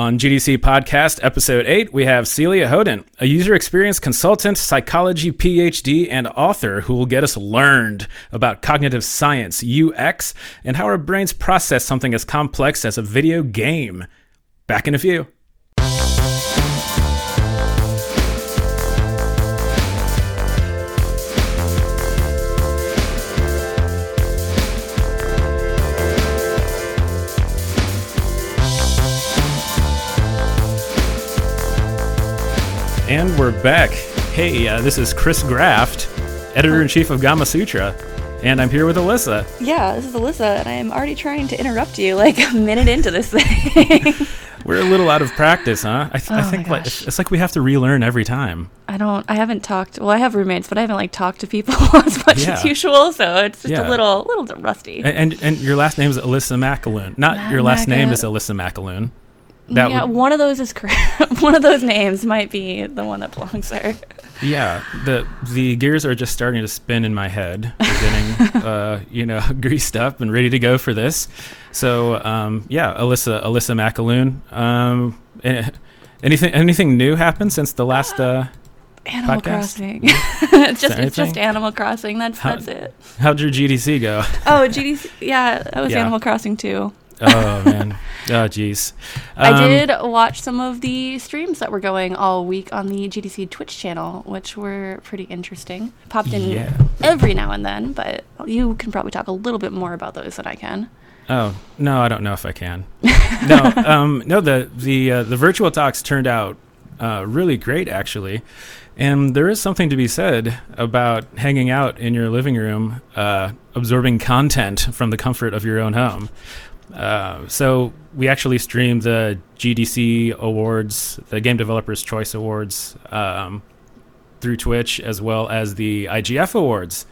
On GDC Podcast Episode 8, we have Celia Hodent, a user experience consultant, psychology PhD, and author who will get us learned about cognitive science, UX, and how our brains process something as complex as a video game. Back in a few. And we're back. Hey, uh, this is Chris Graft, editor in chief of Gamasutra, and I'm here with Alyssa. Yeah, this is Alyssa, and I'm already trying to interrupt you like a minute into this thing. We're a little out of practice, huh? I, th- Oh I think like, it's like we have to relearn every time. I don't. I haven't talked. Well, I have roommates, but I haven't like talked to people as much Yeah. as usual, so it's just Yeah. a little, little rusty. A- And and your last name is Alyssa McAloon. Not your last name is Alyssa McAloon. That yeah, would, one of those is correct. one of those names might be the one that belongs there. yeah. The the gears are just starting to spin in my head. Getting uh, you know greased up and ready to go for this. So um, yeah, Alyssa Alyssa McAloon. Um, eh, anything anything new happened since the last? Uh, Animal Podcast? Crossing. it's just, it's just? Animal Crossing. That's How- that's it. how'd your GDC go? Oh, GDC. Yeah, that was Yeah. Animal Crossing too. Oh man. Oh jeez. I Um, did watch some of the streams that were going all week on the GDC Twitch channel, which were pretty interesting. Popped in Yeah. every now and then, but you can probably talk a little bit more about those than I can. Oh no, I don't know if I can. no, um, no. The the uh, the virtual talks turned out uh, really great, actually, and there is something to be said about hanging out in your living room, uh, absorbing content from the comfort of your own home. Uh, so we actually streamed the GDC awards, the Game Developers Choice Awards, um, through Twitch, as well as the IGF awards,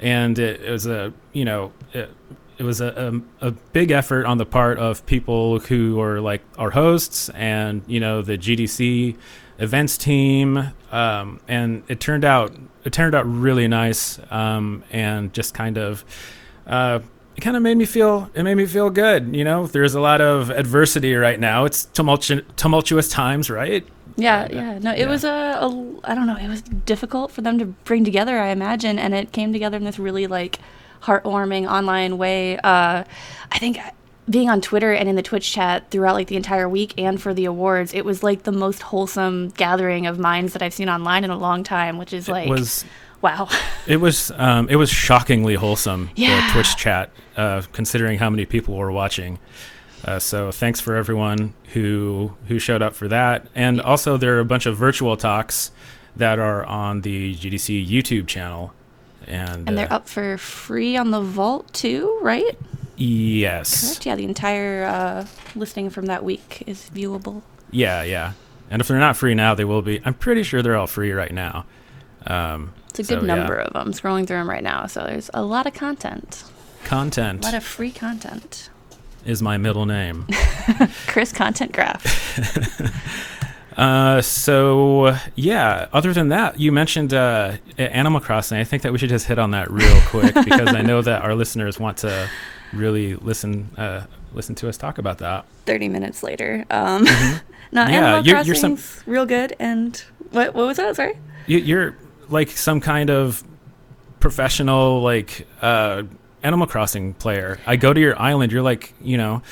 and it, it was a you know. It, it was a, a, a big effort on the part of people who are like our hosts and you know the GDC events team um, and it turned out it turned out really nice um, and just kind of uh, it kind of made me feel it made me feel good you know there's a lot of adversity right now it's tumultu- tumultuous times right Yeah, And, yeah. No, it yeah. was a, a, I don't know, it was difficult for them to bring together, I imagine, and it came together in this really like heartwarming online way. Uh, I think being on Twitter and in the Twitch chat throughout like the entire week and for the awards, it was like the most wholesome gathering of minds that I've seen online in a long time, which is like it was wow. It was um, it was shockingly wholesome. Yeah. The Twitch chat, uh, considering how many people were watching. Uh, so thanks for everyone who who showed up for that, and also there are a bunch of virtual talks that are on the GDC YouTube channel, and, and they're uh, up for free on the Vault too, right? Yes, Correct. Yeah, the entire uh, listing from that week is viewable. yeah, yeah. And if they're not free now, they will be. I'm pretty sure they're all free right now. Um, It's a So, good yeah. number of them. Scrolling through them right now, so there's a lot of content, Content. a lot of free content. is my middle name. Chris Content Graph. Uh, so yeah. Other than that, you mentioned uh, Animal Crossing. I think that we should just hit on that real quick because I know that our listeners want to really listen uh, listen to us talk about that. Thirty minutes later, um, no, Mm-hmm. Yeah, Animal you're- you're some- Crossing's real good. And what what was that? Sorry. You, you're like some kind of professional like uh, Animal Crossing player. I go to your island. You're like you know.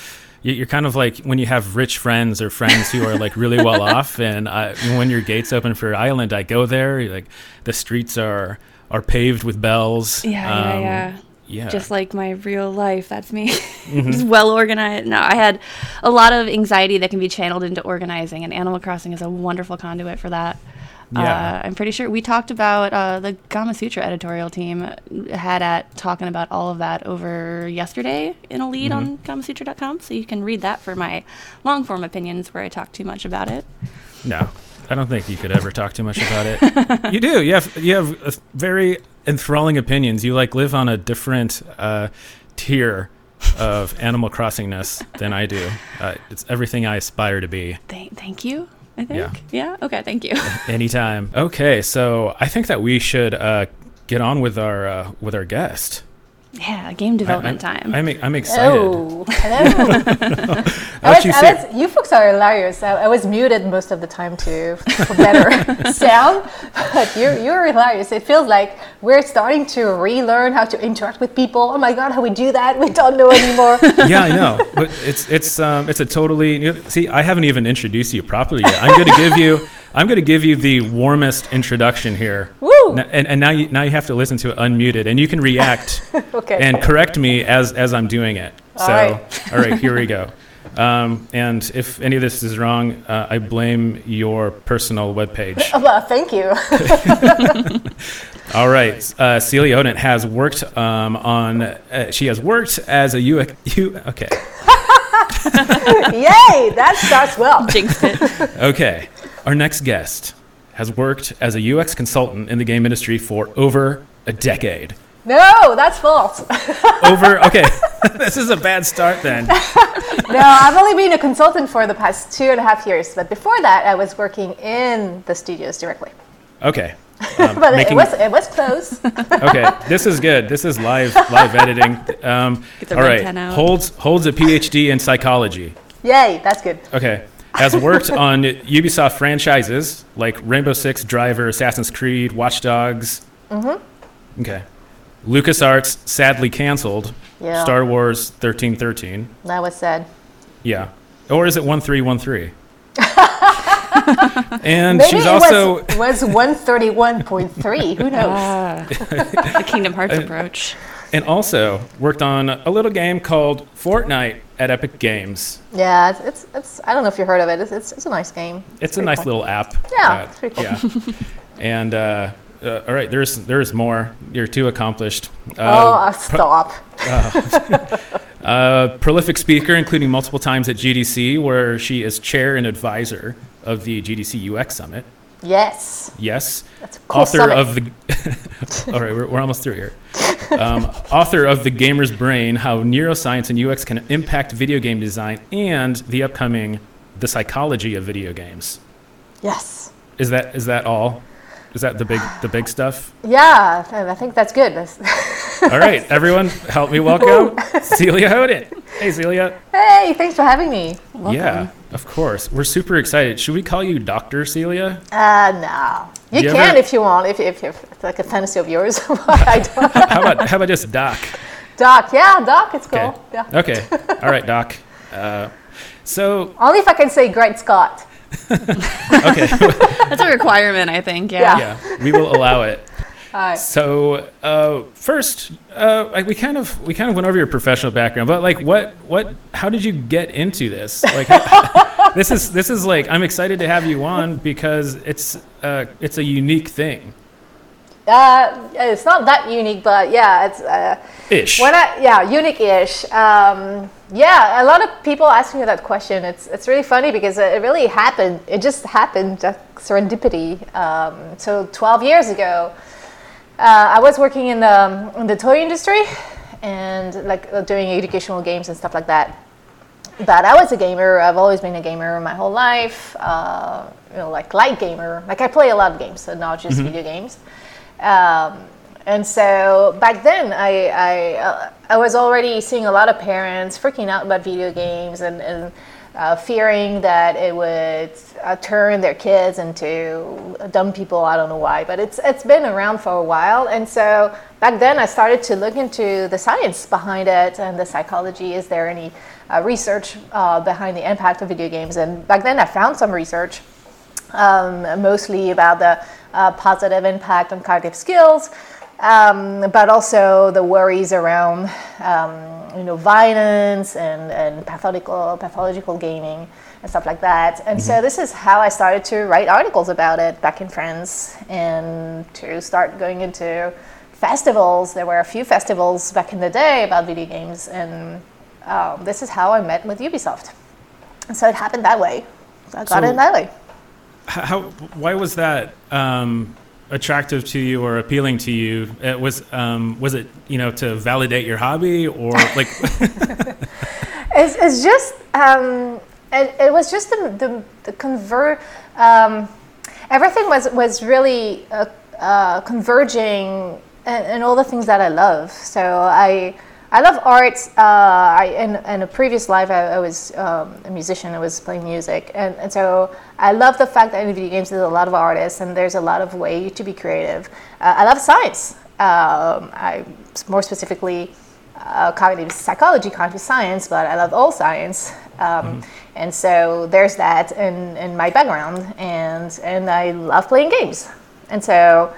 you- You're kind of like when you have rich friends or friends who are like really well off, and I, when your gates open for your island, I go there. Like the streets are are paved with bells. Yeah, yeah, Um, yeah. Yeah. Just like my real life, that's me. Mhm. Just well organized. No, I had a lot of anxiety that can be channeled into organizing, and Animal Crossing is a wonderful conduit for that. Yeah. Uh, I'm pretty sure we talked about uh, the Gamasutra editorial team had at talking about all of that over yesterday in a lead on GamaSutra.com, so you can read that for my long form opinions where I talk too much about it. No, I don't think you could ever talk too much about it. you do. You have you have uh, very enthralling opinions. You like live on a different uh, tier of Animal Crossingness than I do. Uh, it's everything I aspire to be. Thank, thank you. I think. Yeah. Yeah. Okay. Thank you. Anytime. Okay, so I think that we should uh, get on with our uh, with our guest. Yeah, game development I'm, time. I'm, I'm excited. Oh, hello. What you? Alex, you folks are hilarious. I, I was muted most of the time too for better sound, but you're, you're hilarious. It feels like we're starting to relearn how to interact with people. Oh my god, how we do that? We don't know anymore. yeah, I know, but it's it's um, it's a totally you know, see. I haven't even introduced you properly yet. I'm going to give you I'm going to give you the warmest introduction here. Woo! N- And, and now you now you have to listen to it unmuted, and you can react okay. and correct me as as I'm doing it. All So right. all right, here we go. Um, and if any of this is wrong, uh, I blame your personal webpage. Oh, well, thank you. All right, uh, Celia Hodent has worked um, on. Uh, she has worked as a a U. U okay. Yay! That starts well. Jinxed it. Okay. Our next guest has worked as a UX consultant in the game industry for over a decade. No, that's false. Over, okay. this is a bad start then. No, I've only been a consultant for the past two and a half years, but before that, I was working in the studios directly. Okay. Um, But making- it was it was close. okay, this is good. This is live live editing. Um, Get the all red right. pen out. Holds holds a PhD in psychology. Yay, that's good. Okay. Has worked on Ubisoft franchises like Rainbow Six, Driver, Assassin's Creed, Watch Dogs. Mm-hmm. Okay. LucasArts sadly canceled. Yeah. Star Wars 1313. That was sad. Yeah. Or is it 1313? and Maybe she's it also was, was 131.3. Who knows? Ah, the Kingdom Hearts approach. and also worked on a little game called Fortnite at Epic Games. yeah, it's, it's, it's, I don't know if you heard of it. It's, it's, it's a nice game. It's a nice fun. little app. Yeah, that- it's pretty cool. Yeah. and uh, uh, all right, there's there's more. You're too accomplished. oh, Uh, uh, stop. uh, prolific speaker, including multiple times at GDC, where she is chair and advisor of the GDC UX Summit. Yes. Yes. That's a cool author summit. of the. all right, we're, we're almost through here. Um, author of The Gamer's Brain How Neuroscience and UX Can Impact Video Game Design, and the upcoming The Psychology of Video Games. Yes. Is that is that all? Is that the big the big stuff? Yeah, I I think that's good. That's All right, everyone, help me welcome Celia Hodent. Hey, Celia. hey, thanks for having me. Yeah, of course. We're super excited. Should we call you Doctor Celia? Uh, no. You, You can ever- if you want, if, if, if it's like a fantasy of yours. I don't. How about how about just Doc? Doc, yeah, Doc, it's cool. Okay. Yeah. Okay. All right, Doc. Uh, so Only if I can say Great Scott. Okay, That's a requirement, I think. Yeah. yeah, we will allow it. All right. So uh, first, uh, like we kind of we kind of went over your professional background, but like what what how did you get into this? Like this is this is like I'm excited to have you on because it's uh, it's a unique thing. Uh, it's not that unique, but yeah, it's uh, Ish. when I yeah unique-ish. Um, yeah, a lot of people ask me that question. It's it's really funny because it really happened. It just happened, serendipity. Um, so 12 years ago, uh, I was working in the in the toy industry and like uh, doing educational games and stuff like that. But I was a gamer. I've always been a gamer my whole life. Uh, you know, like light gamer. Like I play a lot of games, so not just video games. Um, and so back then, I I, uh, I was already seeing a lot of parents freaking out about video games and, and uh, fearing that it would uh, turn their kids into dumb people. I don't know why, but it's it's been around for a while. And so back then, I started to look into the science behind it and the psychology. Is there any uh, research uh, behind the impact of video games? And back then, I found some research um, mostly about the uh, positive impact on cognitive skills, um, but also the worries around um, you know violence and, and pathological pathological gaming and stuff like that. And so this is how I started to write articles about it back in France and to start going into festivals. There were a few festivals back in the day about video games, and um, this is how I met with Ubisoft. And so it happened that way. I got So- it that way. How why was that um, attractive to you or appealing to you? It was um, was it you know to validate your hobby or like It's, it's just um, it, it was just the the, the convert. Um, everything was was really uh, uh, converging. and, and all the things that I love. So I I love art. Uh, I, in, in a previous life, I, I was um, a musician. I was playing music, and, and so I love the fact that in video games there's a lot of artists and there's a lot of way to be creative. Uh, I love science. Um, I more specifically uh, cognitive psychology, cognitive science, but I love all science. Um, mm. And so there's that in, in my background, and and I love playing games. And so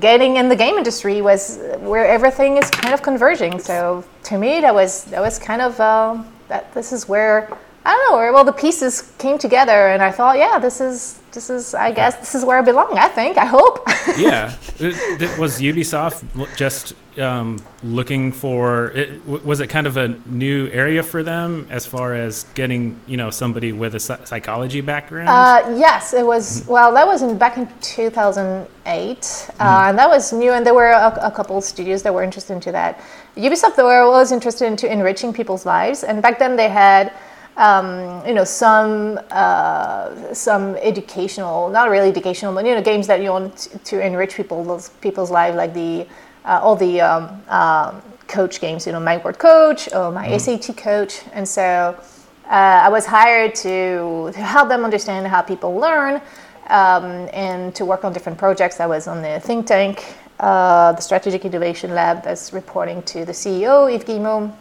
getting in the game industry was where everything is kind of converging. So to me, that was that was kind of uh, that. This is where I don't know where well the pieces came together, and I thought, yeah, this is this is I guess this is where I belong. I think I hope. yeah, it, it was Ubisoft just um, looking for it, was it kind of a new area for them as far as getting you know somebody with a psychology background uh, yes it was mm-hmm. well that was in back in 2008 uh, mm-hmm. and that was new and there were a, a couple studios that were interested into that ubisoft though was interested into enriching people's lives and back then they had um, you know some uh, some educational not really educational but you know games that you want to, to enrich people's people's lives like the uh, all the um, um, coach games, you know, my word coach or my mm. SAT coach. And so uh, I was hired to, to help them understand how people learn um, and to work on different projects. I was on the think tank, uh, the Strategic Innovation Lab that's reporting to the CEO, Yves Guillemot.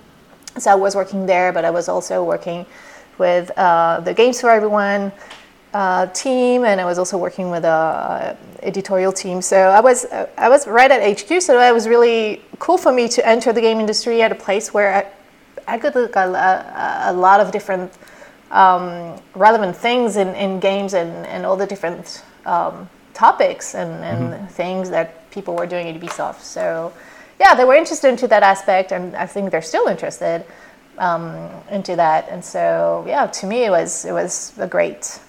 So I was working there, but I was also working with uh, the Games for Everyone uh, team, and I was also working with a editorial team. So I was I was right at HQ, so it was really cool for me to enter the game industry at a place where I, I could look at a, a, lot of different um, relevant things in, in games and, and all the different um, topics and, and mm-hmm. things that people were doing at Ubisoft. So yeah, they were interested into that aspect, and I think they're still interested um, into that. And so yeah, to me it was it was a great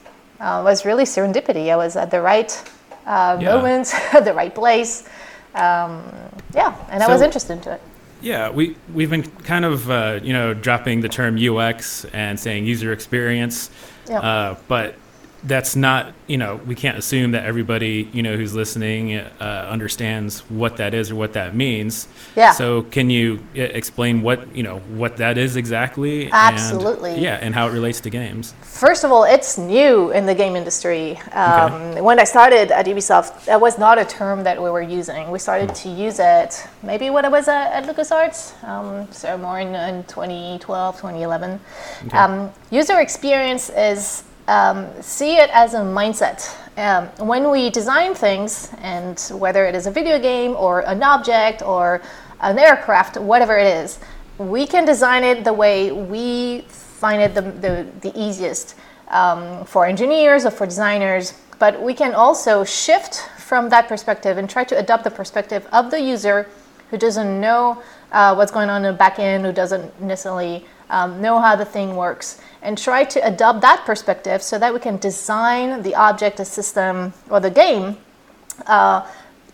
uh, was really serendipity. I was at the right uh, yeah. moment, at the right place. Um, yeah, and so, I was interested into it. Yeah, we we've been kind of uh, you know dropping the term UX and saying user experience, yeah. Uh, but that's not you know we can't assume that everybody you know who's listening uh, understands what that is or what that means. Yeah. So can you uh, explain what you know what that is exactly? Absolutely. And, yeah and how it relates to games. First of all it's new in the game industry. Um, okay. when i started at ubisoft that was not a term that we were using. We started to use it maybe when i was at, at lucasarts um, so more in, in 2012 2011 okay. um, user experience is um, see it as a mindset. Um, when we design things, and whether it is a video game or an object or an aircraft, whatever it is, we can design it the way we find it the, the, the easiest um, for engineers or for designers. But we can also shift from that perspective and try to adopt the perspective of the user who doesn't know uh, what's going on in the back end, who doesn't necessarily um, know how the thing works, and try to adopt that perspective so that we can design the object, the system, or the game, uh,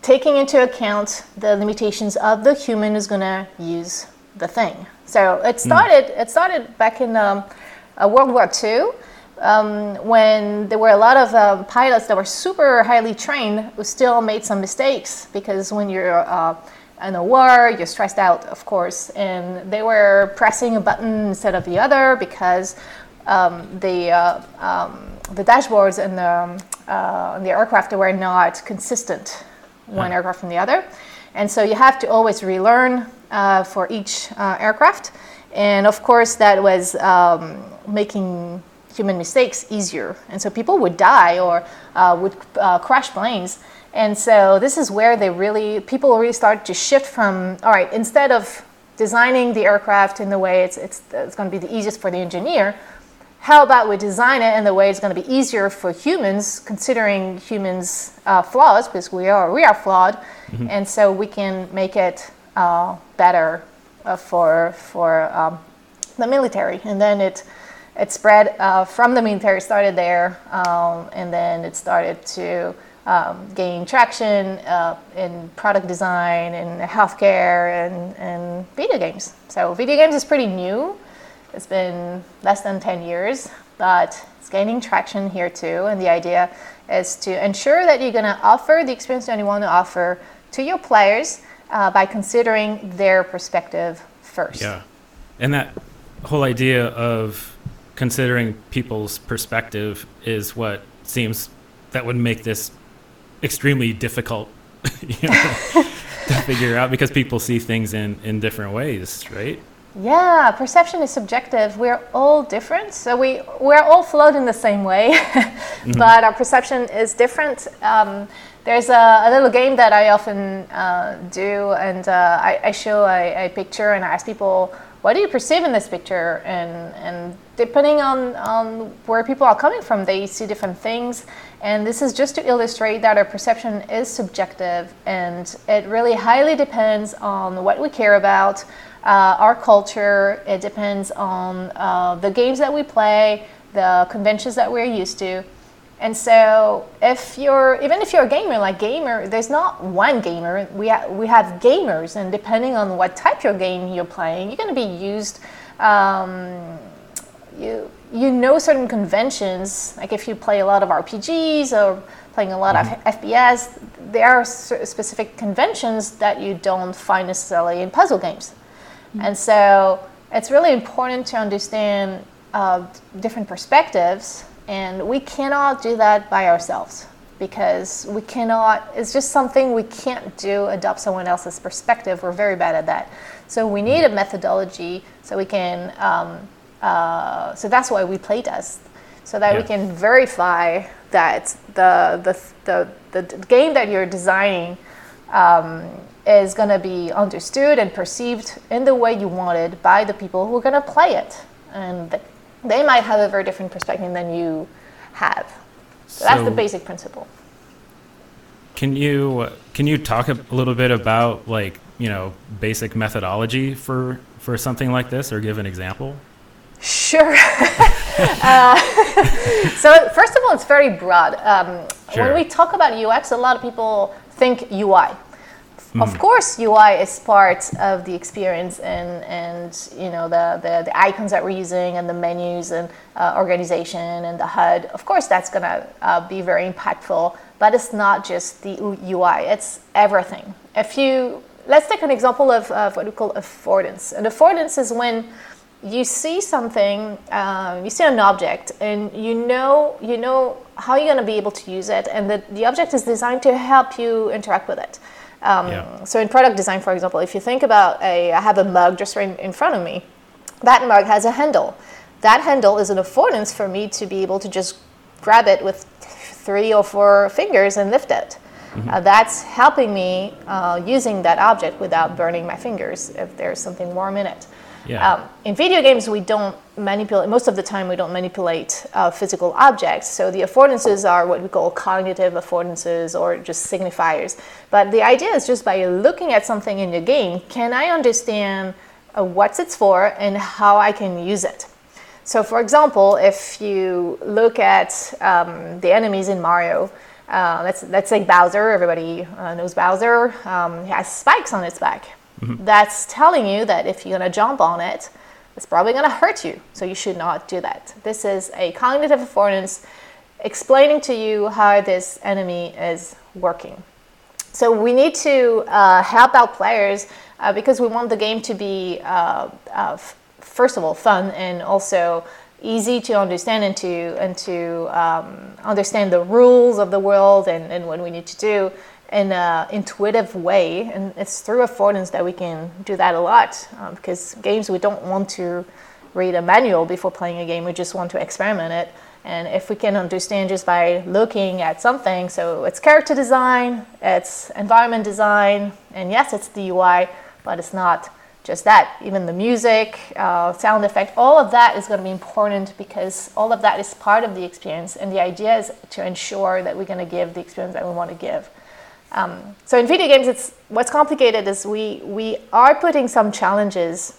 taking into account the limitations of the human who's going to use the thing. So it hmm. started. Mm. It started back in um, uh, World War II. Um, when there were a lot of uh, pilots that were super highly trained who still made some mistakes because when you're uh, in a war, you're stressed out, of course. And they were pressing a button instead of the other because um, the uh, um, the dashboards and the uh, the aircraft were not consistent one aircraft from the other, and so you have to always relearn uh, for each uh, aircraft. And of course, that was um, making human mistakes easier, and so people would die or uh, would uh, crash planes. And so this is where they really, people really start to shift from, all right, instead of designing the aircraft in the way it's, it's, it's going to be the easiest for the engineer, how about we design it in the way it's going to be easier for humans, considering humans' uh, flaws, because we are, we are flawed, mm-hmm. and so we can make it uh, better uh, for, for um, the military. And then it, it spread uh, from the military, started there, um, and then it started to um, gain traction uh, in product design, in healthcare, and, and video games. So video games is pretty new. It's been less than 10 years, but it's gaining traction here too. And the idea is to ensure that you're going to offer the experience that you want to offer to your players uh, by considering their perspective first. Yeah. And that whole idea of considering people's perspective is what seems that would make this extremely difficult you know, to figure out because people see things in, in different ways, right? Yeah, perception is subjective. We're all different, so we we're all flowed in the same way, mm-hmm. but our perception is different. Um, there's a, a, little game that I often uh, do, and uh, I, I, show a, a, picture and I ask people, "What do you perceive in this picture?" And and depending on on where people are coming from, they see different things. And this is just to illustrate that our perception is subjective, and it really highly depends on what we care about uh, our culture. It depends on uh, the games that we play, the conventions that we're used to. And so, if you're even if you're a gamer, like gamer, there's not one gamer. We ha- we have gamers, and depending on what type of game you're playing, you're going to be used. Um, you you know certain conventions. Like if you play a lot of RPGs or playing a lot mm-hmm. of FPS, there are specific conventions that you don't find necessarily in puzzle games. Mm-hmm. And so it's really important to understand uh, different perspectives, and we cannot do that by ourselves because we cannot, it's just something we can't do, adopt someone else's perspective. We're very bad at that. So we need a methodology so we can, um, uh, so that's why we play test, so that yeah. we can verify that the, the, the, the game that you're designing um, is going to be understood and perceived in the way you want it by the people who are going to play it. And they might have a very different perspective than you have. So, so that's the basic principle. Can you can you talk a little bit about like you know basic methodology for for something like this, or give an example? Sure. uh, so first of all, it's very broad. Um, sure. When we talk about UX, a lot of people think UI. Mm. Of course, UI is part of the experience and, and you know the, the, the icons that we're using and the menus and uh, organization and the HUD. Of course, that's going to uh, be very impactful, but it's not just the UI, it's everything. If you, let's take an example of, of what we call affordance. And affordance is when you see something, um, you see an object, and you know you know how you're going to be able to use it, and the, the object is designed to help you interact with it. Um, yeah. So in product design, for example, if you think about a, I have a mug just right in front of me. That mug has a handle. That handle is an affordance for me to be able to just grab it with three or four fingers and lift it. Mm-hmm. Uh, that's helping me uh, using that object without burning my fingers if there's something warm in it. Yeah. Um, in video games, we don't manipulate, most of the time, we don't manipulate uh, physical objects. So the affordances are what we call cognitive affordances or just signifiers. But the idea is just by looking at something in the game, can I understand uh, what it's for and how I can use it? So, for example, if you look at um, the enemies in Mario, uh, let's, let's say Bowser, everybody uh, knows Bowser, um, he has spikes on his back. Mm-hmm. That's telling you that if you're going to jump on it, it's probably going to hurt you. So you should not do that. This is a cognitive affordance explaining to you how this enemy is working. So we need to uh, help out players uh, because we want the game to be, uh, uh first of all, fun and also easy to understand and to and to um, understand the rules of the world and, and what we need to do in an intuitive way. And it's through affordance that we can do that a lot um, because games we don't want to read a manual before playing a game, we just want to experiment it. And if we can understand just by looking at something, so it's character design, it's environment design, and yes, it's the UI, but it's not just that. Even the music, uh, sound effect, all of that is going to be important because all of that is part of the experience. And the idea is to ensure that we're going to give the experience that we want to give. Um, so in video games, it's what's complicated is we we are putting some challenges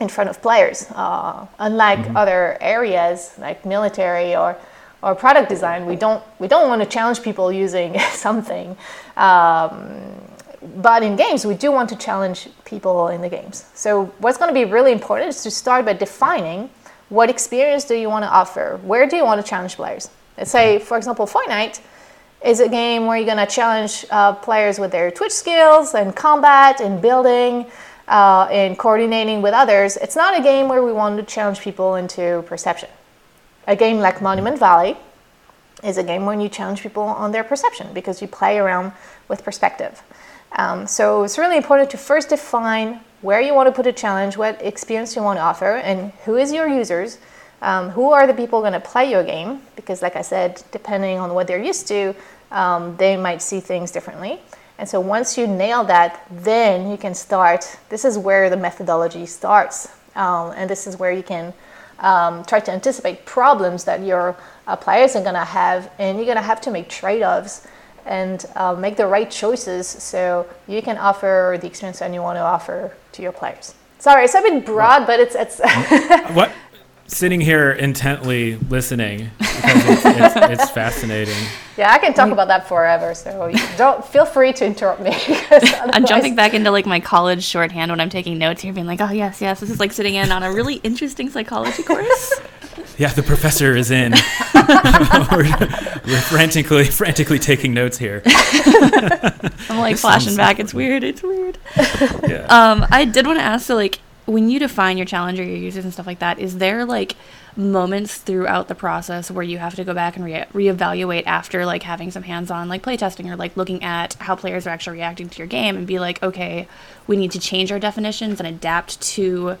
in front of players. Uh, unlike mm-hmm. other areas like military or or product design, we don't we don't want to challenge people using something. Um, but in games, we do want to challenge people in the games. So what's going to be really important is to start by defining what experience do you want to offer? Where do you want to challenge players? Let's say, for example, Fortnite is a game where you're going to challenge uh, players with their Twitch skills and combat and building uh, and coordinating with others. It's not a game where we want to challenge people into perception. A game like Monument Valley is a game when you challenge people on their perception because you play around with perspective. Um, so it's really important to first define where you want to put a challenge, what experience you want to offer, and who is your users. Um, who are the people going to play your game? Because, like I said, depending on what they're used to, um, they might see things differently. And so, once you nail that, then you can start. This is where the methodology starts, um, and this is where you can um, try to anticipate problems that your uh, players are going to have, and you're going to have to make trade offs and uh, make the right choices so you can offer the experience that you want to offer to your players. Sorry, it's a bit broad, but it's it's. what sitting here intently listening because it's, it's, it's, fascinating. Yeah, I can talk about that forever. So don't feel free to interrupt me. I'm jumping back into like my college shorthand when I'm taking notes here, being like, "Oh yes, yes, this is like sitting in on a really interesting psychology course." yeah, the professor is in. we're, we're, frantically, frantically taking notes here. I'm like flashing back. It's weird. It's weird. Yeah. Um, I did want to ask, so like, when you define your challenge or your users and stuff like that, is there like moments throughout the process where you have to go back and re- reevaluate after like having some hands-on like playtesting or like looking at how players are actually reacting to your game and be like, okay, we need to change our definitions and adapt to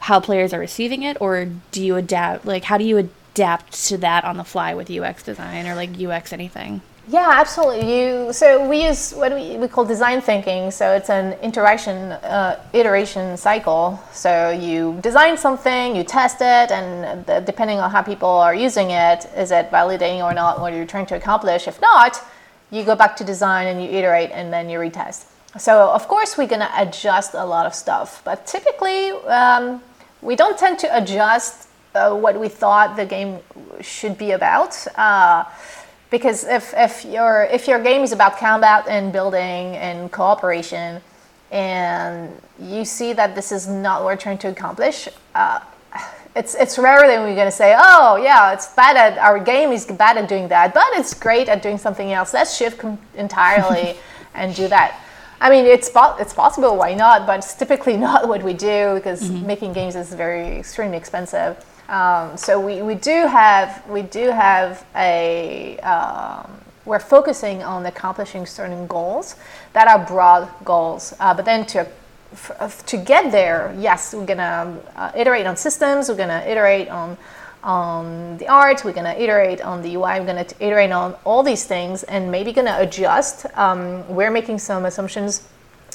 how players are receiving it, or do you adapt? Like, how do you adapt to that on the fly with UX design or like UX anything? Yeah, absolutely. You so we use what we, we call design thinking. So it's an interaction uh, iteration cycle. So you design something, you test it, and the, depending on how people are using it, is it validating or not what you're trying to accomplish? If not, you go back to design and you iterate, and then you retest. So of course we're gonna adjust a lot of stuff, but typically um, we don't tend to adjust uh, what we thought the game should be about. Uh, because if, if your if your game is about combat and building and cooperation and you see that this is not what we're trying to accomplish uh, it's it's rarer than we're going to say oh yeah it's bad at our game is bad at doing that but it's great at doing something else let's shift com- entirely and do that I mean, it's po- it's possible. Why not? But it's typically not what we do because mm-hmm. making games is very extremely expensive. Um, so we, we do have we do have a um, we're focusing on accomplishing certain goals that are broad goals. Uh, but then to to get there, yes, we're gonna uh, iterate on systems. We're gonna iterate on on the art. We're gonna iterate on the UI. We're gonna iterate on all these things, and maybe gonna adjust. Um, we're making some assumptions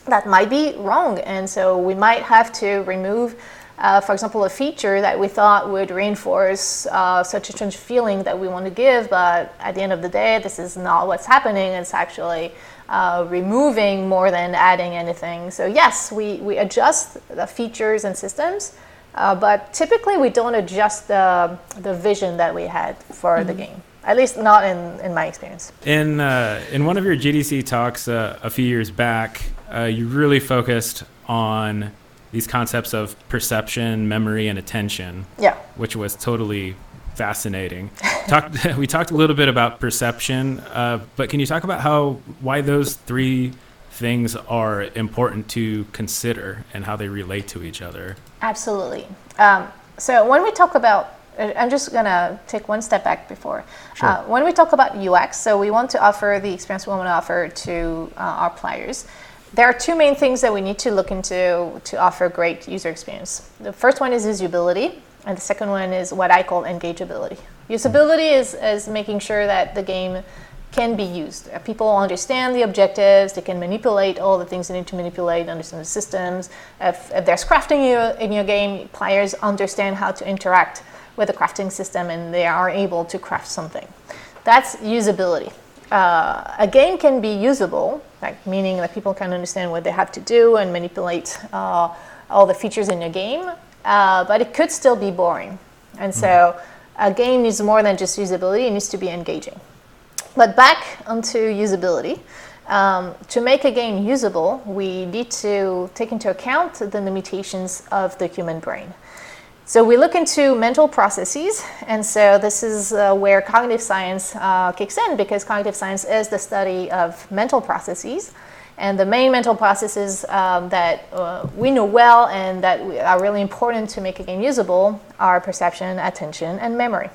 that might be wrong, and so we might have to remove uh, for example, a feature that we thought would reinforce uh, such a strange feeling that we want to give, but at the end of the day, this is not what's happening. It's actually uh, removing more than adding anything. So, yes, we, we adjust the features and systems, uh, but typically we don't adjust the, the vision that we had for mm-hmm. the game. At least not in, in my experience. In, uh, in one of your GDC talks uh, a few years back, you really focused on these concepts of perception, memory, and attention. Yeah. Which was totally fascinating. talked, we talked a little bit about perception, uh, but can you talk about how why those three things are important to consider and how they relate to each other? Absolutely. Um, so when we talk about I'm just gonna take one step back before. Sure. Uh, when we talk about UX, so we want to offer the experience we want to offer to uh, our players there are two main things that we need to look into to offer great user experience. The first one is usability, and the second one is what I call engageability. Usability is, is making sure that the game can be used. Uh, people understand the objectives, they can manipulate all the things they need to manipulate, understand the systems. If, if there's crafting in your game, players understand how to interact with the crafting system and they are able to craft something. That's usability uh, a game can be usable, like meaning that people can understand what they have to do and manipulate uh, all the features in your game, uh, but it could still be boring. And so mm-hmm. a game needs more than just usability, it needs to be engaging. But back onto usability. Um, to make a game usable, we need to take into account the limitations of the human brain. So we look into mental processes, and so this is uh, where cognitive science uh, kicks in because cognitive science is the study of mental processes. And the main mental processes um, that uh, we know well and that are really important to make a game usable are perception, attention, and memory.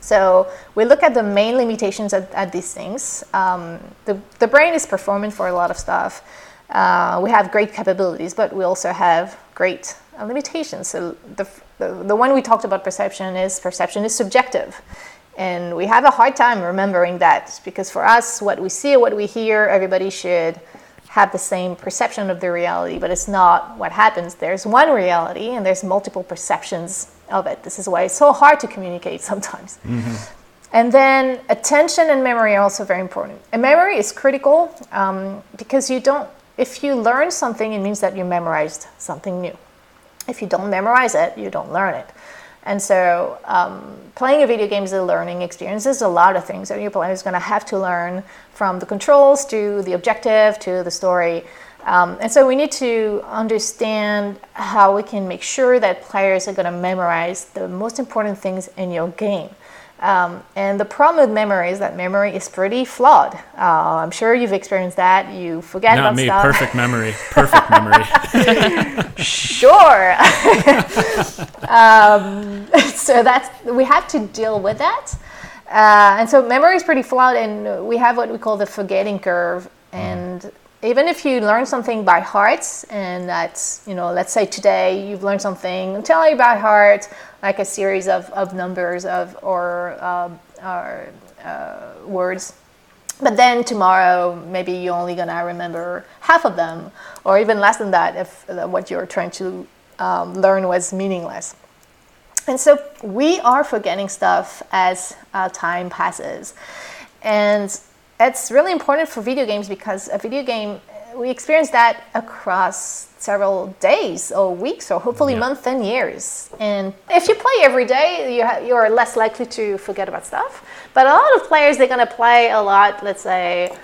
So we look at the main limitations at, at these things. Um, the, the brain is performing for a lot of stuff. Uh, we have great capabilities, but we also have great limitations. So the, the, the one we talked about perception is perception is subjective. And we have a hard time remembering that because for us, what we see, what we hear, everybody should have the same perception of the reality, but it's not what happens. There's one reality and there's multiple perceptions of it. This is why it's so hard to communicate sometimes. Mm-hmm. And then attention and memory are also very important. And memory is critical um, because you don't, if you learn something, it means that you memorized something new. If you don't memorize it, you don't learn it. And so, um, playing a video game is a learning experience. There's a lot of things that your player is going to have to learn from the controls to the objective to the story. Um, and so, we need to understand how we can make sure that players are going to memorize the most important things in your game. Um, and the problem with memory is that memory is pretty flawed. Uh, I'm sure you've experienced that. You forget Not about me. stuff. Perfect memory. Perfect memory. sure. um, so that's we have to deal with that. Uh, and so memory is pretty flawed, and we have what we call the forgetting curve. And even if you learn something by heart, and that's you know, let's say today you've learned something entirely by heart, like a series of, of numbers of or, um, or uh, words. But then tomorrow maybe you're only to remember half of them or even less than that if uh, what you're trying to um, learn was meaningless. And so we are forgetting stuff as uh, time passes. And it's really important for video games because a video game we experience that across several days or weeks or hopefully yeah. months and years. And if you play every day, you ha- you're less likely to forget about stuff. But a lot of players, they're going to play a lot, let's say,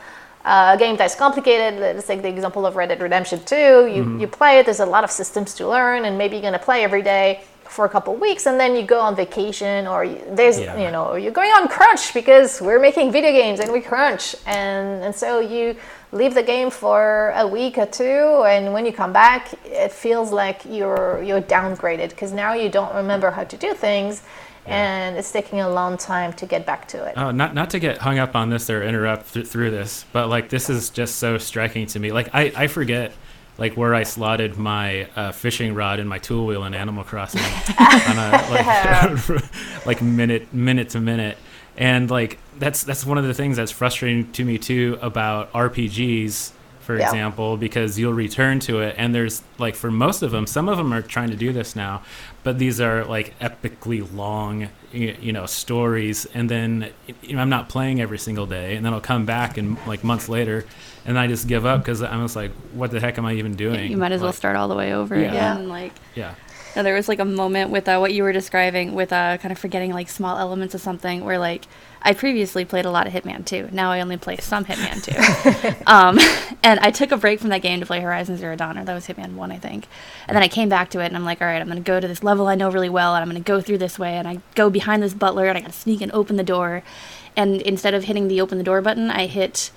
uh, a game that's complicated. Let's take the example of Red Dead Redemption 2. You, mm-hmm. you play it, there's a lot of systems to learn, and maybe you're going to play every day for a couple weeks and then you go on vacation or you, there's yeah. you know you're going on crunch because we're making video games and we crunch and and so you leave the game for a week or two and when you come back it feels like you're you're downgraded because now you don't remember how to do things yeah. and it's taking a long time to get back to it. Oh, not not to get hung up on this or interrupt th- through this, but like this is just so striking to me. Like I, I forget like where I slotted my uh, fishing rod and my tool wheel in Animal Crossing. On a like, like minute minute to minute. And like that's that's one of the things that's frustrating to me too about RPGs for yeah. example because you'll return to it and there's like for most of them some of them are trying to do this now but these are like epically long you know stories and then you know I'm not playing every single day and then I'll come back and like months later and I just give up because I'm just like what the heck am I even doing you might as like, well start all the way over yeah. again like yeah now, there was like a moment with uh, what you were describing with uh, kind of forgetting like small elements of something where like I previously played a lot of Hitman 2. Now I only play some Hitman 2. um, and I took a break from that game to play Horizon Zero Dawn, or that was Hitman 1, I think. And then I came back to it and I'm like, all right, I'm going to go to this level I know really well and I'm going to go through this way. And I go behind this butler and I got to sneak and open the door. And instead of hitting the open the door button, I hit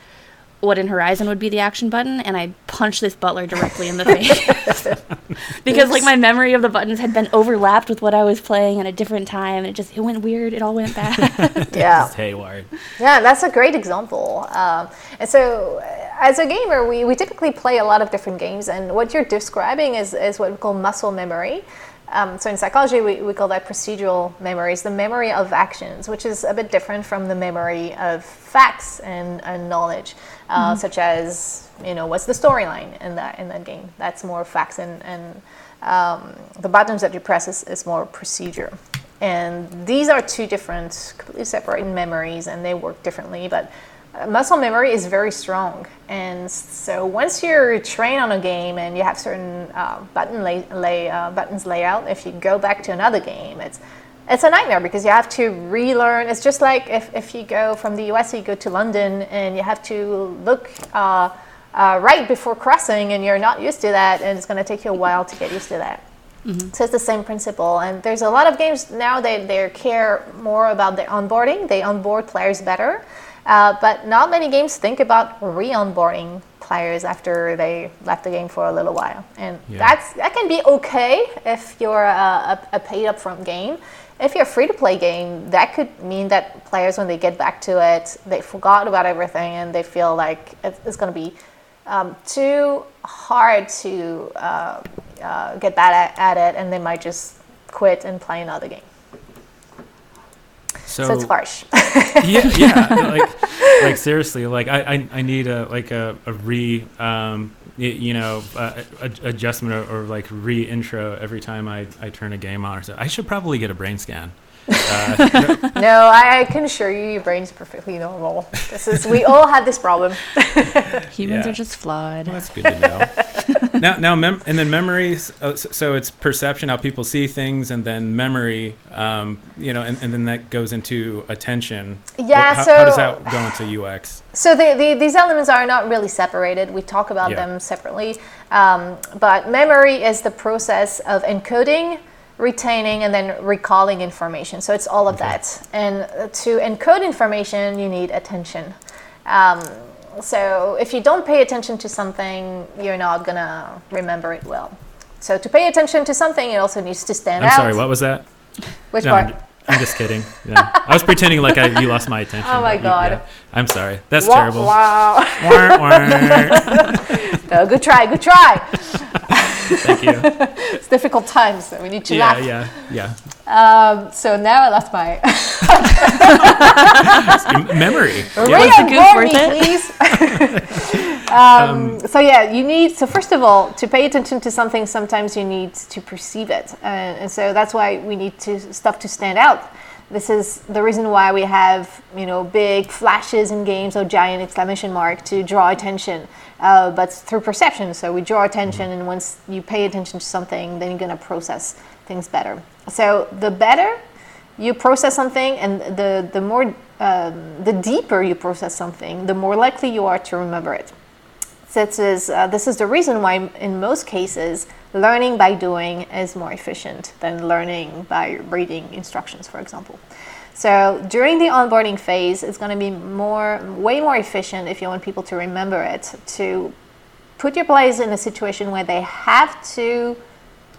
what in Horizon would be the action button, and I punched this butler directly in the face because like my memory of the buttons had been overlapped with what I was playing at a different time, and it just it went weird. It all went bad. yeah, haywire. Yeah, that's a great example. Um, and so, uh, as a gamer, we, we typically play a lot of different games, and what you're describing is is what we call muscle memory. Um, so in psychology, we, we call that procedural memory. It's the memory of actions, which is a bit different from the memory of facts and, and knowledge, uh, mm-hmm. such as you know what's the storyline in that in that game. That's more facts, and, and um, the buttons that you press is, is more procedure. And these are two different, completely separate memories, and they work differently. But muscle memory is very strong. And so once you're trained on a game and you have certain uh, button lay, lay uh, buttons layout, if you go back to another game, it's it's a nightmare because you have to relearn. It's just like if, if you go from the US, you go to London, and you have to look uh, uh, right before crossing, and you're not used to that, and it's going to take you a while to get used to that. So it's the same principle. And there's a lot of games now that they care more about the onboarding. They onboard players better. Uh, but not many games think about re-onboarding players after they left the game for a little while. And Yeah. that's that can be okay if you're a, a, a paid upfront game. If you're a free to play game, that could mean that players, when they get back to it, they forgot about everything and they feel like it's going to be um, too hard to uh, uh, get bad at, at it, and they might just quit and play another game. So, So, it's harsh. yeah, yeah, like, like seriously, like I, I, I need a like a, a re, um, you know, uh, adjustment or, or like re intro every time I, I turn a game on or so. I should probably get a brain scan. Uh, no, I, I can assure you, your brain's perfectly normal. This is we all have this problem. Humans Yeah. are just flawed. Well, that's good to know. now, now, mem- and then memories. Uh, so, so it's perception, how people see things, and then memory. Um, you know, and, and then that goes into attention. Yeah, Wh- how, so how does that go into UX? So the, the, these elements are not really separated. We talk about Yeah. them separately. Um, but memory is the process of encoding, retaining, and then recalling information. So it's all of Okay. that. And to encode information, you need attention. Um, so if you don't pay attention to something, you're not going to remember it well. So to pay attention to something, it also needs to stand out. I'm sorry. What was that? Which No, part? I'm, I'm just kidding. Yeah. I was pretending like I, you lost my attention. Oh my but you- God. yeah. I'm sorry. That's Wah, terrible. Wow. No, good try, good try. Thank you. It's difficult times, so we need to Yeah, laugh. yeah, yeah. Um, so now I lost my Memory. Yeah. Was the goof worth me, please. um, so yeah, you need. So first of all, to pay attention to something, sometimes you need to perceive it, and, and so that's why we need to stuff to stand out. This is the reason why we have you know big flashes in games or giant exclamation mark to draw attention, uh, but through perception. So we draw attention, and once you pay attention to something, then you're gonna process things better. So the better you process something, and the the more um, the deeper you process something, the more likely you are to remember it. So This is, uh, this is the reason why, in most cases, learning by doing is more efficient than learning by reading instructions, for example. So during the onboarding phase, it's going to be more, way more efficient if you want people to remember it, to put your players in a situation where they have to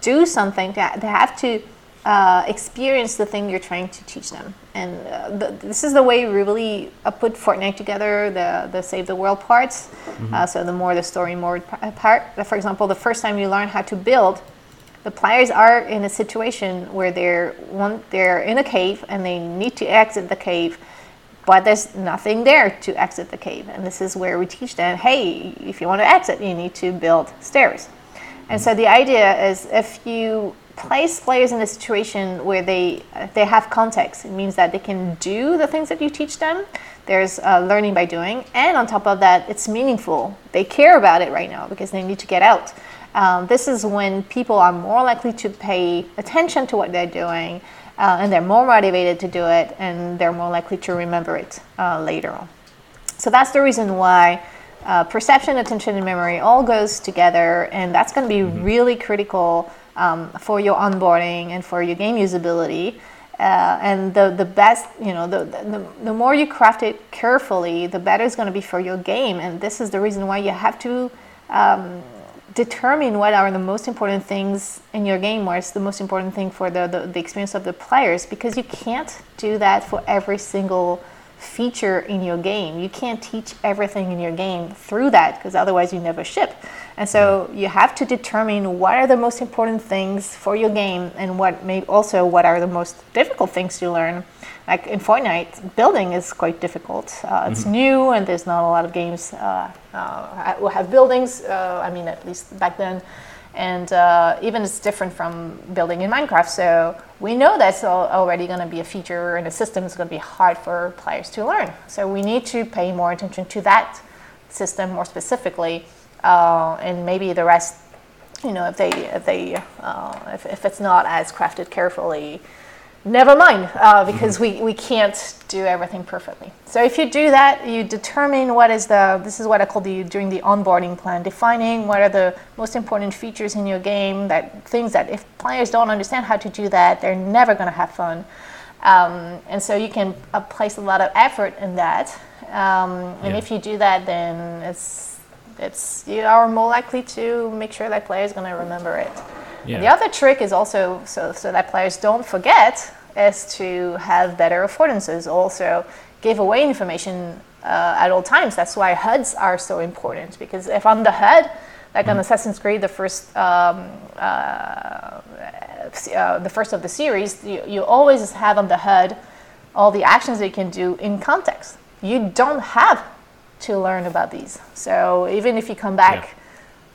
do something, they have to uh, experience the thing you're trying to teach them. And uh, the, this is the way we really uh, put Fortnite together, the, the Save the World parts. Uh, so the more the story more part. For example, the first time you learn how to build, the players are in a situation where they're one, they're in a cave and they need to exit the cave, but there's nothing there to exit the cave. And this is where we teach them, hey, if you want to exit, you need to build stairs. And so the idea is if you place players in a situation where they they have context, it means that they can do the things that you teach them. There's uh, learning by doing, and on top of that, it's meaningful. They care about it right now because they need to get out. Um, this is when people are more likely to pay attention to what they're doing, uh, and they're more motivated to do it, and they're more likely to remember it uh, later on. So that's the reason why uh, perception, attention, and memory all goes together, and that's going to be really critical um, for your onboarding and for your game usability. Uh, and the, the best, you know, the, the, the more you craft it carefully, the better it's going to be for your game. And this is the reason why you have to um, determine what are the most important things in your game, what's the most important thing for the, the, the experience of the players, because you can't do that for every single feature in your game. You can't teach everything in your game through that because otherwise you never ship. And so you have to determine what are the most important things for your game and what may also what are the most difficult things to learn. Like in Fortnite, building is quite difficult. Uh, it's new and there's not a lot of games uh, uh, will have buildings. Uh, I mean, at least back then. And uh, even it's different from building in Minecraft. So we know that's already going to be a feature in the system that's going to be hard for players to learn. So we need to pay more attention to that system more specifically, uh, and maybe the rest. You know, if they if they uh, if, if it's not as crafted carefully, never mind, uh, because we, we can't do everything perfectly. So if you do that, you determine what is the, this is what I call the, during the onboarding plan, defining what are the most important features in your game, that things that if players don't understand how to do that, they're never going to have fun. Um, and so you can uh, place a lot of effort in that. Um, and Yeah. if you do that, then it's, it's, you are more likely to make sure that players going to remember it. Yeah. The other trick is also so, so that players don't forget is to have better affordances. Also, give away information uh, at all times. That's why HUDs are so important because if on the HUD, like on Assassin's Creed, the first um, uh, uh, the first of the series, you, you always have on the HUD all the actions that you can do in context. You don't have to learn about these. So even if you come back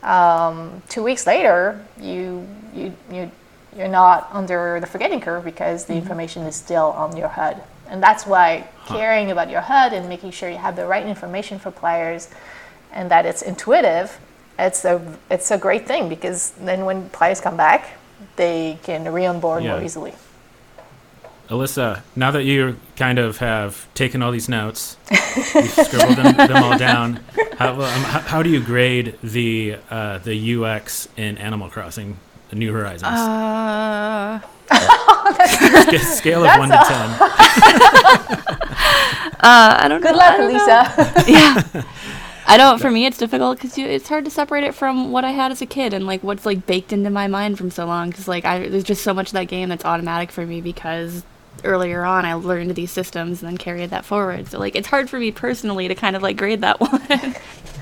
um, two weeks later, you you you you're not under the forgetting curve because the information is still on your HUD, and that's why caring about your HUD and making sure you have the right information for players, and that it's intuitive, it's a it's a great thing because then when players come back, they can re-onboard more easily. Alyssa, now that you kind of have taken all these notes, you've scribbled them, them all down. How, um, how, how do you grade the uh, the UX in Animal Crossing: New Horizons? Uh, Sca- Scale of one to ten. uh, I don't Good know. luck, I don't know. Lisa. yeah. I don't. For me, it's difficult because it's hard to separate it from what I had as a kid and like what's like baked into my mind from so long. Because like I, there's just so much of that game that's automatic for me because earlier on I learned these systems and then carried that forward. So like it's hard for me personally to kind of like grade that one.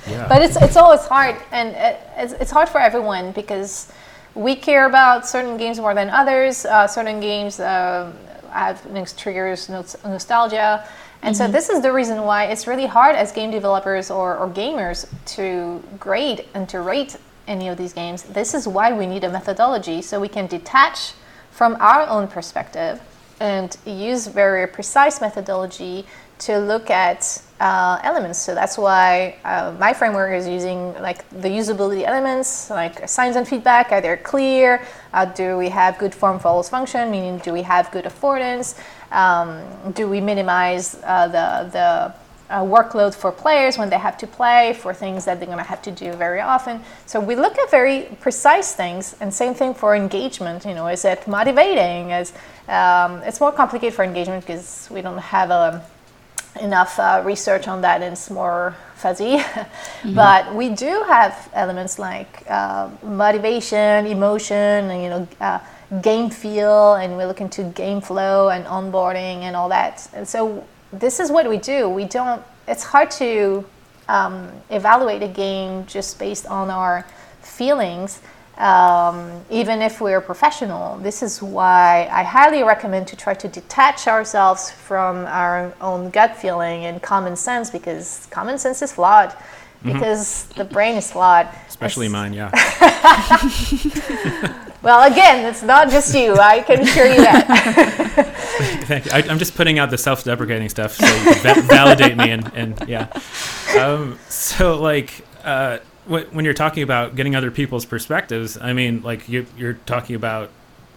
Yeah. But it's it's always hard, and it, it's, it's hard for everyone because we care about certain games more than others. Uh, certain games uh, have things triggers nostalgia, and so this is the reason why it's really hard as game developers or, or gamers to grade and to rate any of these games. This is why we need a methodology so we can detach from our own perspective and use very precise methodology to look at uh, elements. So that's why uh, my framework is using like the usability elements, like signs and feedback. Are they clear? Uh, do we have good form follows function? Meaning, do we have good affordance? Um, do we minimize uh, the the uh, workload for players when they have to play for things that they're going to have to do very often. So we look at very precise things, and same thing for engagement. You know, is it motivating? Is um, it's more complicated for engagement because we don't have a enough uh, research on that and it's more fuzzy. but we do have elements like uh, motivation, emotion, and you know, uh, game feel, and we look into game flow and onboarding and all that. And so this is what we do. We don't. It's hard to um, evaluate a game just based on our feelings. Um, even if we're professional, this is why I highly recommend to try to detach ourselves from our own gut feeling and common sense because common sense is flawed because the brain is flawed. Especially It's- mine, yeah. Well, again, it's not just you. I can assure you that. Thank you. I, I'm just putting out the self-deprecating stuff so you can va- validate me and, and yeah. Um, so like uh, when you're talking about getting other people's perspectives, I mean like you, you're talking about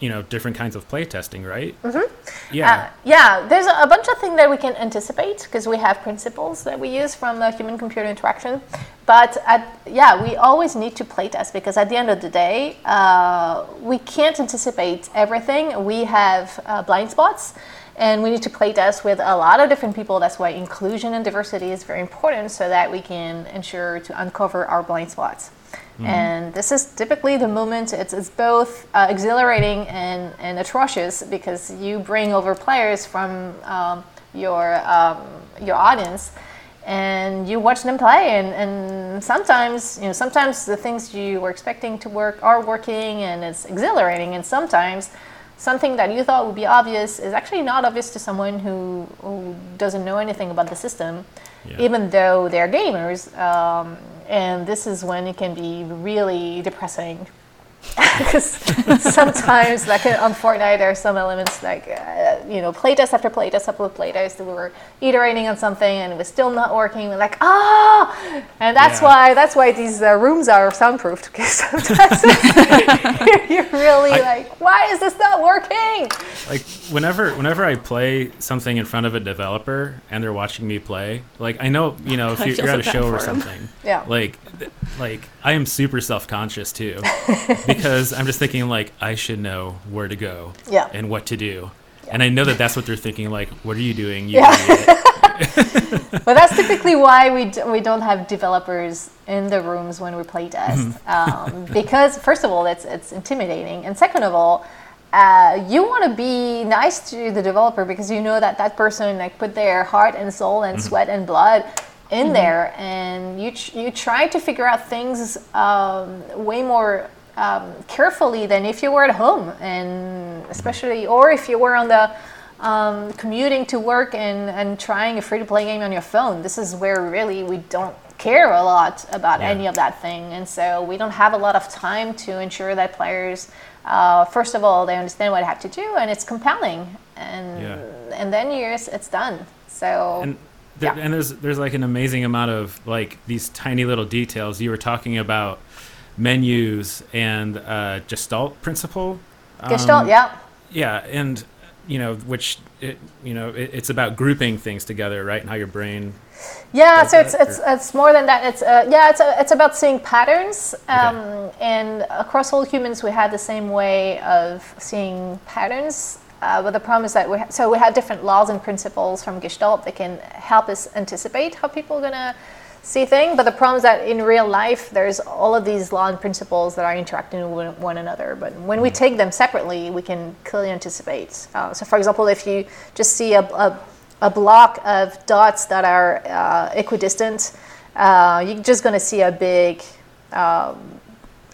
you know different kinds of play testing, right? Mm-hmm. Yeah. Uh, yeah, there's a, bunch of things that we can anticipate because we have principles that we use from the human-computer interaction. But at, yeah, we always need to playtest because at the end of the day, uh, we can't anticipate everything. We have uh, blind spots, and we need to playtest with a lot of different people. That's why inclusion and diversity is very important, so that we can ensure to uncover our blind spots. And this is typically the moment it's, it's both uh, exhilarating and, and atrocious because you bring over players from um, your, um, your audience and you watch them play and, and sometimes you know sometimes the things you were expecting to work are working and it's exhilarating and sometimes something that you thought would be obvious is actually not obvious to someone who, who doesn't know anything about the system Yeah. even though they're gamers um, and this is when it can be really depressing because sometimes like on Fortnite there are some elements like uh, you know playtest after playtest after playtest we were iterating on something and it was still not working we're like ah and that's Yeah. why that's why these uh, rooms are soundproofed because sometimes you're really I- like why is this not working like whenever whenever I play something in front of a developer and they're watching me play, like I know you know if you're, you're at a show or something, Yeah. like like I am super self conscious too because I'm just thinking like I should know where to go Yeah. and what to do, and I know that that's what they're thinking. Like, what are you doing? You Yeah. but that's typically why we, d- we don't have developers in the rooms when we play test um, because first of all it's, it's intimidating and second of all uh, you want to be nice to the developer because you know that that person like put their heart and soul and sweat and blood in there and you, tr- you try to figure out things um, way more um, carefully than if you were at home and especially or if you were on the um, commuting to work and, and trying a free to play game on your phone. This is where really we don't care a lot about Yeah. any of that thing. And so we don't have a lot of time to ensure that players, uh, first of all, they understand what they have to do and it's compelling. And, Yeah. and then years, it's done. So, and there, Yeah. and there's there's like an amazing amount of like these tiny little details. You were talking about menus and uh, Gestalt principle. Gestalt, Um, yeah. Yeah, and you know, which it, you know, it, it's about grouping things together, right? And how your brain. Yeah, so it's, that, it's, it's more than that. It's uh, yeah, it's, uh it's about seeing patterns, um, Okay. and across all humans, we have the same way of seeing patterns. Uh, but the problem is that we ha- so we have different laws and principles from Gestalt that can help us anticipate how people are gonna see things. But the problem is that in real life, there's all of these laws and principles that are interacting with one another. But when we take them separately, we can clearly anticipate. Uh, so, for example, if you just see a, a a block of dots that are uh, equidistant, uh, you're just going to see a big, um,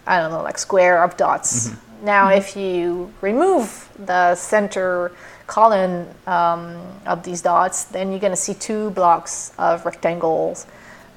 I don't know, like square of dots. Now, if you remove the center column um, of these dots, then you're going to see two blocks of rectangles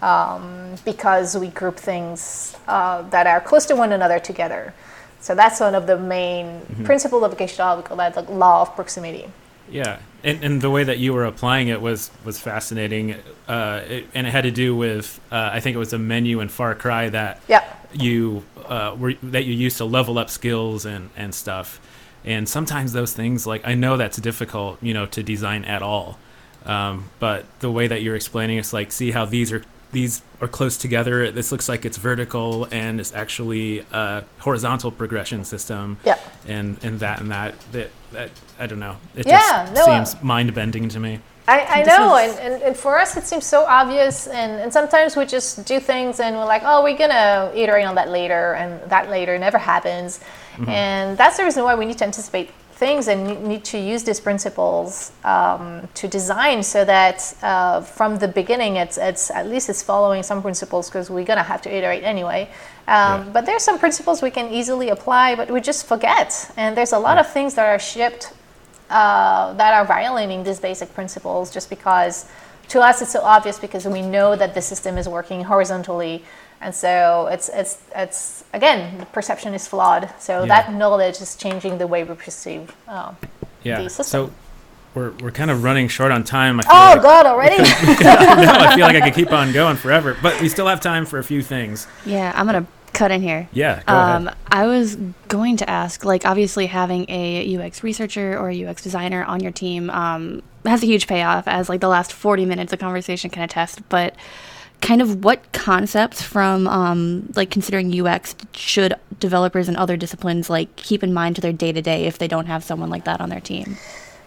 um, because we group things uh, that are close to one another together. So that's one of the main principle of Gestalt. We call that the law of proximity. Yeah, and, and the way that you were applying it was was fascinating, uh, it, and it had to do with uh, I think it was a menu in Far Cry that Yeah. you uh, were that you used to level up skills and and stuff. And sometimes those things, like I know that's difficult, you know, to design at all. Um, but the way that you're explaining, it's like see how these are these are close together. This looks like it's vertical, and it's actually a horizontal progression system. Yeah. And and that and that that, that I don't know. It Yeah, just no, uh, seems mind bending to me. I, I This know, is- and, and, and for us it seems so obvious, and, and sometimes we just do things and we're like, oh, we're gonna iterate on that later, and that later never happens. And that's the reason why we need to anticipate things and need to use these principles um, to design so that uh, from the beginning it's, it's at least it's following some principles because we're gonna have to iterate anyway. Um, Yeah. But there's some principles we can easily apply, but we just forget. And there's a lot of things that are shipped uh, that are violating these basic principles just because to us it's so obvious because we know that the system is working horizontally and so it's it's it's again the perception is flawed so Yeah. that knowledge is changing the way we perceive um, Yeah. the system. So we're we're kind of running short on time. I feel oh like, god already no, I feel like I could keep on going forever, but we still have time for a few things. Yeah, I'm gonna cut in here. Yeah. Go Um, ahead. I was going to ask, like, obviously having a UX researcher or a UX designer on your team um, has a huge payoff, as like the last 40 minutes of conversation can attest. But kind of what concepts from um, like considering UX should developers and other disciplines like keep in mind to their day to day if they don't have someone like that on their team?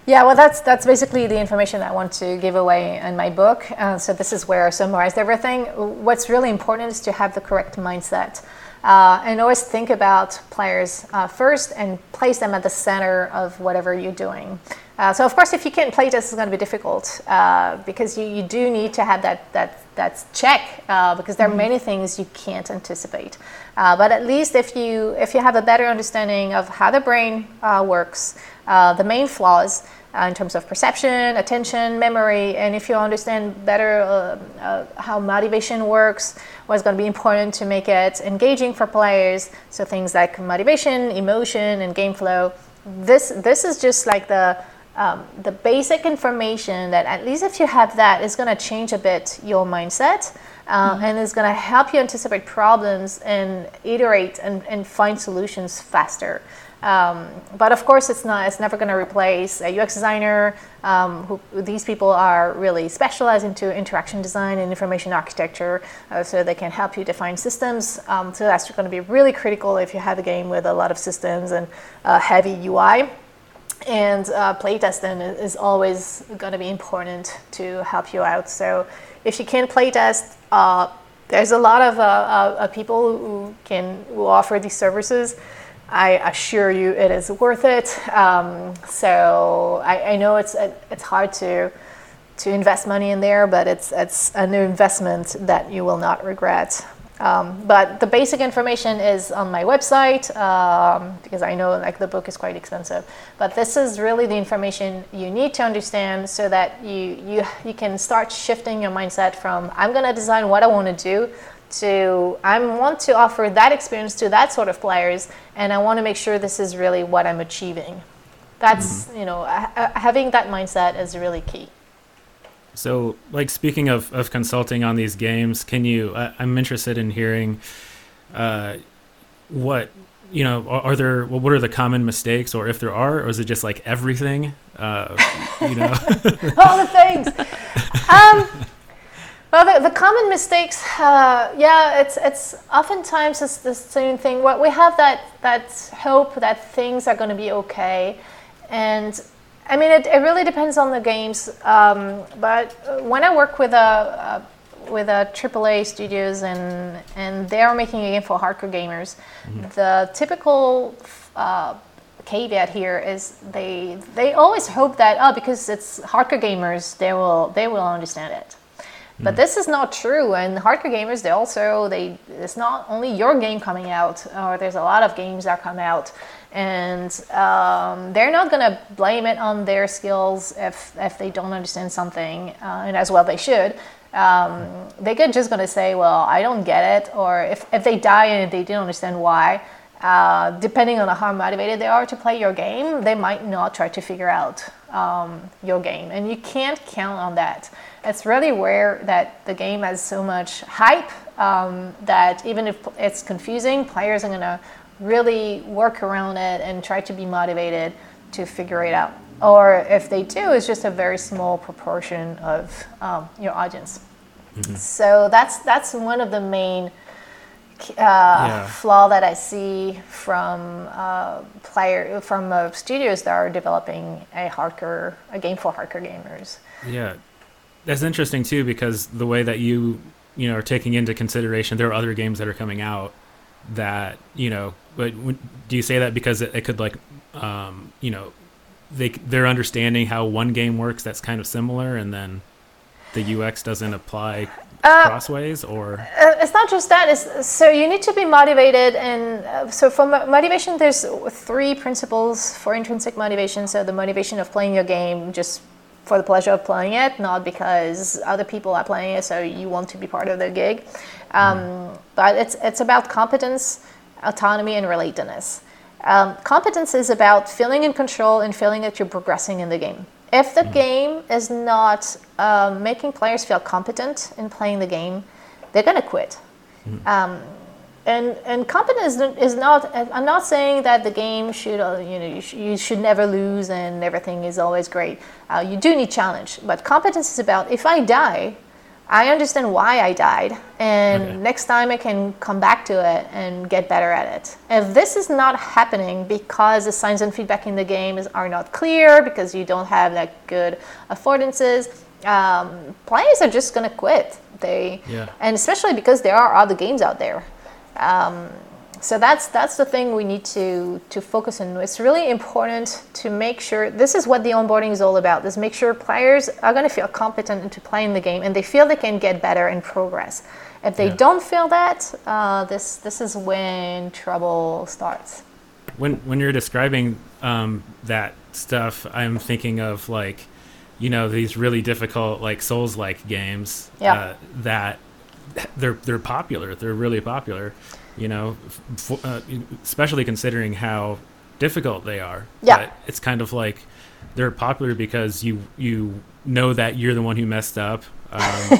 Yeah, well, that's that's basically the information I want to give away in my book. Uh, so this is where I summarized everything. What's really important is to have the correct mindset, uh, and always think about players uh, first and place them at the center of whatever you're doing. Uh, so of course, if you can't play test, it's going to be difficult uh, because you, you do need to have that that that check uh, because there are many things you can't anticipate. Uh, but at least if you if you have a better understanding of how the brain uh, works, uh, the main flaws, uh, in terms of perception, attention, memory, and if you understand better uh, how motivation works, what's going to be important to make it engaging for players, so things like motivation, emotion, and game flow. This this is just like the um, the basic information that at least if you have that is going to change a bit your mindset uh, mm-hmm. and is going to help you anticipate problems and iterate and, and find solutions faster. Um, but of course, it's not. It's never going to replace a UX designer. Um, who these people are really specialized into interaction design and information architecture, uh, so they can help you define systems. Um, so that's going to be really critical if you have a game with a lot of systems and uh, heavy UI. And uh, playtesting is always going to be important to help you out. So if you can't playtest, uh, there's a lot of uh, uh, people who can who offer these services. I assure you, it is worth it. Um, so I, I, know it's it's hard to to invest money in there, but it's it's an investment that you will not regret. Um, but the basic information is on my website um, because I know like the book is quite expensive. But this is really the information you need to understand so that you you you can start shifting your mindset from I'm going to design what I want to do to I want to offer that experience to that sort of players, and I want to make sure this is really what I'm achieving. That's mm-hmm. you know having that mindset is really key. So, like speaking of, of consulting on these games, can you? I, am interested in hearing uh, what you know. Are, are, there? What are the common mistakes, or if there are, or is it just like everything? Uh, you know, all the things. Um, well, the, the common mistakes, uh, yeah, it's it's oftentimes it's the same thing. What we have that that hope that things are going to be okay, and I mean, it, it really depends on the games. Um, but when I work with a, a with a AAA studios and and they are making a game for hardcore gamers, mm-hmm. the typical uh, caveat here is they they always hope that oh because it's hardcore gamers they will they will understand it. But mm. this is not true, and hardcore gamers they also they it's not only your game coming out, or there's a lot of games that come out, and um, they're not going to blame it on their skills if, if they don't understand something, uh, and as well they should. Um, they could just going to say, well, I don't get it, or if, if they die and they didn't understand why, uh, depending on how motivated they are to play your game, they might not try to figure out um, your game, and you can't count on that. It's really rare that the game has so much hype um, that even if it's confusing, players are to really work around it and try to be motivated to figure it out. Or if they do, it's just a very small proportion of um, your audience. Mm-hmm. So that's that's one of the main uh, yeah. flaw that I see from uh, player from uh, studios that are developing a hardcore a game for hardcore gamers. Yeah, that's interesting too because the way that you you know are taking into consideration there are other games that are coming out that you know but do you say that because it, it could like um, you know they they're understanding how one game works that's kind of similar and then the UX doesn't apply uh, crossways or? uh, it's not just that it's, so you need to be motivated and uh, so for motivation there's three principles for intrinsic motivation. So the motivation of playing your game just for the pleasure of playing it not because other people are playing it so you want to be part of the gig um, but it's it's about competence autonomy, and relatedness. Um, competence is about feeling in control and feeling that you're progressing in the game. If the mm. game is not um, making players feel competent in playing the game, they're going to quit. Mm. Um, and and competence is not. I'm not saying that the game should uh, you know you, sh- you, should never lose and everything is always great. Uh, you do need challenge, but competence is about if I die, I understand why I died, and okay. next time I can come back to it and get better at it. If this is not happening because the signs and feedback in the game is, are not clear, because you don't have that good affordances, um, players are just gonna quit. They, yeah. and especially because there are other games out there. Um, so that's that's the thing we need to to focus on. It's really important to make sure this is what the onboarding is all about. Is make sure players are going to feel competent into playing the game and they feel they can get better and progress. If they yeah. don't feel that, uh, this this is when trouble starts. when when you're describing um, that stuff, I'm thinking of like, you know, these really difficult like Souls-like games Yeah. uh, that they're they're popular. They're really popular. You know, f- uh, especially considering how difficult they are. Yeah. But it's kind of like they're popular because you you know that you're the one who messed up. Um,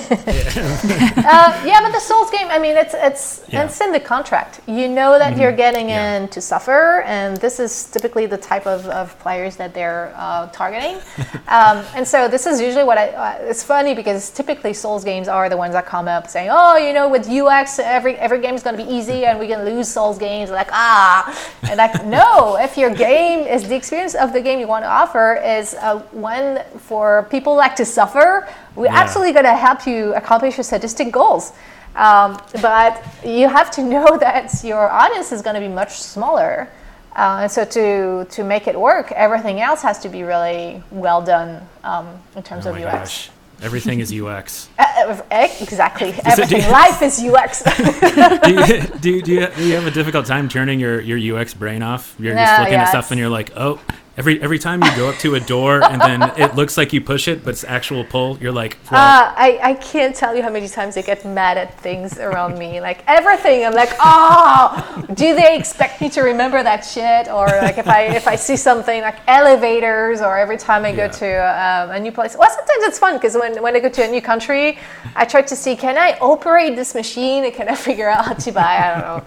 uh, yeah, but the Souls game, I mean, it's it's Yeah. it's in the contract. You know that you're getting Yeah. in to suffer, and this is typically the type of, of players that they're uh, targeting. um, and so this is usually what I. Uh, it's funny because typically Souls games are the ones that come up saying, "Oh, you know, with UX, every every game is going to be easy, and we can lose Souls games." Like ah, and like no, if your game is the experience of the game you want to offer is uh, one for people like to suffer. We're Yeah. absolutely going to help you accomplish your sadistic goals. Um, but you have to know that your audience is going to be much smaller. Uh, and so to, to make it work, everything else has to be really well done um, in terms oh of UX. gosh, everything is UX. Uh, uh, exactly. it- Everything. Life is UX. do, you, do, you, do, you, do you have a difficult time turning your, your UX brain off? You're just looking yeah, at stuff and you're like, oh, every every time you go up to a door and then it looks like you push it, but it's actual pull. You're like, well, Uh, I, I can't tell you how many times I get mad at things around me. Like everything, I'm like, oh, do they expect me to remember that shit? Or like if I if I see something like elevators, or every time I go Yeah. to um, a new place. Well, sometimes it's fun because when, when I go to a new country, I try to see can I operate this machine? And can I figure out how to buy I don't know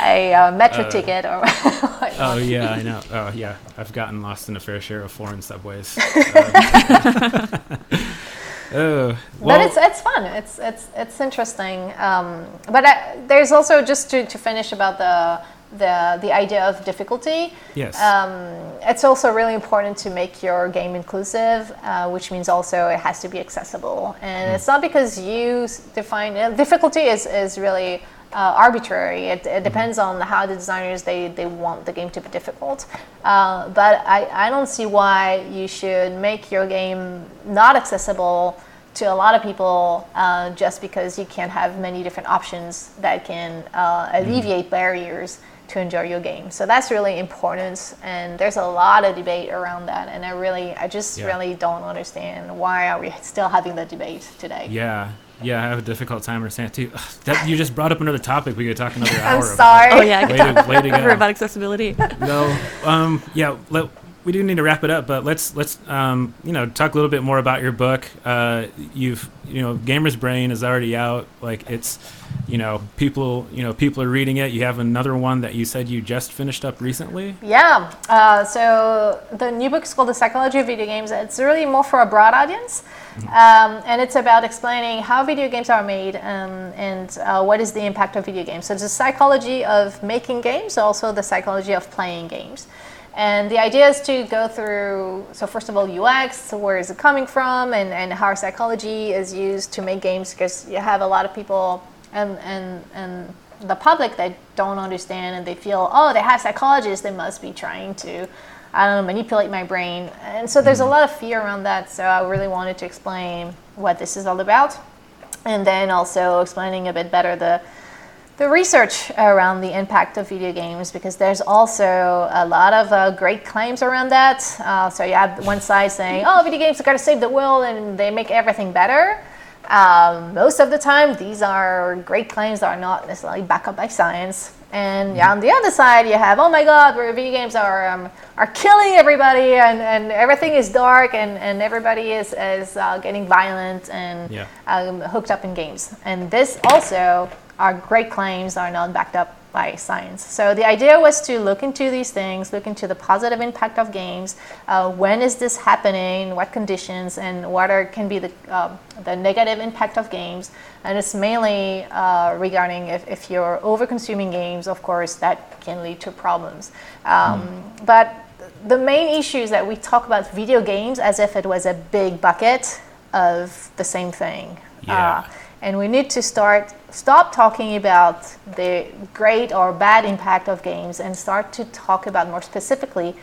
a uh, metro ticket or. oh yeah, I know. Oh yeah, I've gotten lost in a fair share of foreign subways. Um, oh, but it's it's fun. It's it's it's interesting. Um, but I, there's also just to, to finish about the the the idea of difficulty. yes. Um, it's also really important to make your game inclusive, uh, which means also it has to be accessible. And it's not because you define uh, difficulty is is really uh, arbitrary. It, it depends on how the designers they, they want the game to be difficult. Uh, but I, I don't see why you should make your game not accessible to a lot of people uh, just because you can't have many different options that can uh, alleviate barriers to enjoy your game. So that's really important, and there's a lot of debate around that. And I really, I just Yeah. really don't understand why are we still having the debate today. yeah, yeah, I have a difficult time understanding too. That you just brought up another topic. We could talk another hour. I'm about. sorry. Oh yeah, I Way could talk to, way to forever go. about accessibility. No, um, yeah, let, we do need to wrap it up, but let's let's um, you know talk a little bit more about your book. Uh, you've you know, Gamer's Brain is already out. Like it's, you know, people you know people are reading it. You have another one that you said you just finished up recently. Yeah. Uh, so the new book is called The Psychology of Video Games. It's really more for a broad audience. Um, and it's about explaining how video games are made um, and uh, what is the impact of video games. So it's the psychology of making games, also the psychology of playing games. And the idea is to go through, so first of all, UX, where is it coming from, and, and how psychology is used to make games, because you have a lot of people and, and, and the public that don't understand and they feel, oh, they have psychologists, they must be trying to, I don't know, manipulate my brain. And so there's a mm-hmm. lot of fear around that. So I really wanted to explain what this is all about. And then also explaining a bit better the the research around the impact of video games because there's also a lot of uh, great claims around that. Uh, so you have one side saying, "Oh, video games are going to save the world and they make everything better." Um, most of the time, these are great claims that are not necessarily backed up by science. And yeah, on the other side, you have, "Oh my God, where video games are um, are killing everybody and, and everything is dark and, and everybody is is uh, getting violent and Yeah. um, hooked up in games." And this also are great claims are not backed up by science. So the idea was to look into these things, look into the positive impact of games. Uh, when is this happening? What conditions? And what are, can be the, um the negative impact of games? And it's mainly uh, regarding if, if you're over consuming games, of course, that can lead to problems. Um, But the main issue is that we talk about video games as if it was a big bucket of the same thing. Yeah. Uh, and we need to start stop talking about the great or bad impact of games and start to talk about more specifically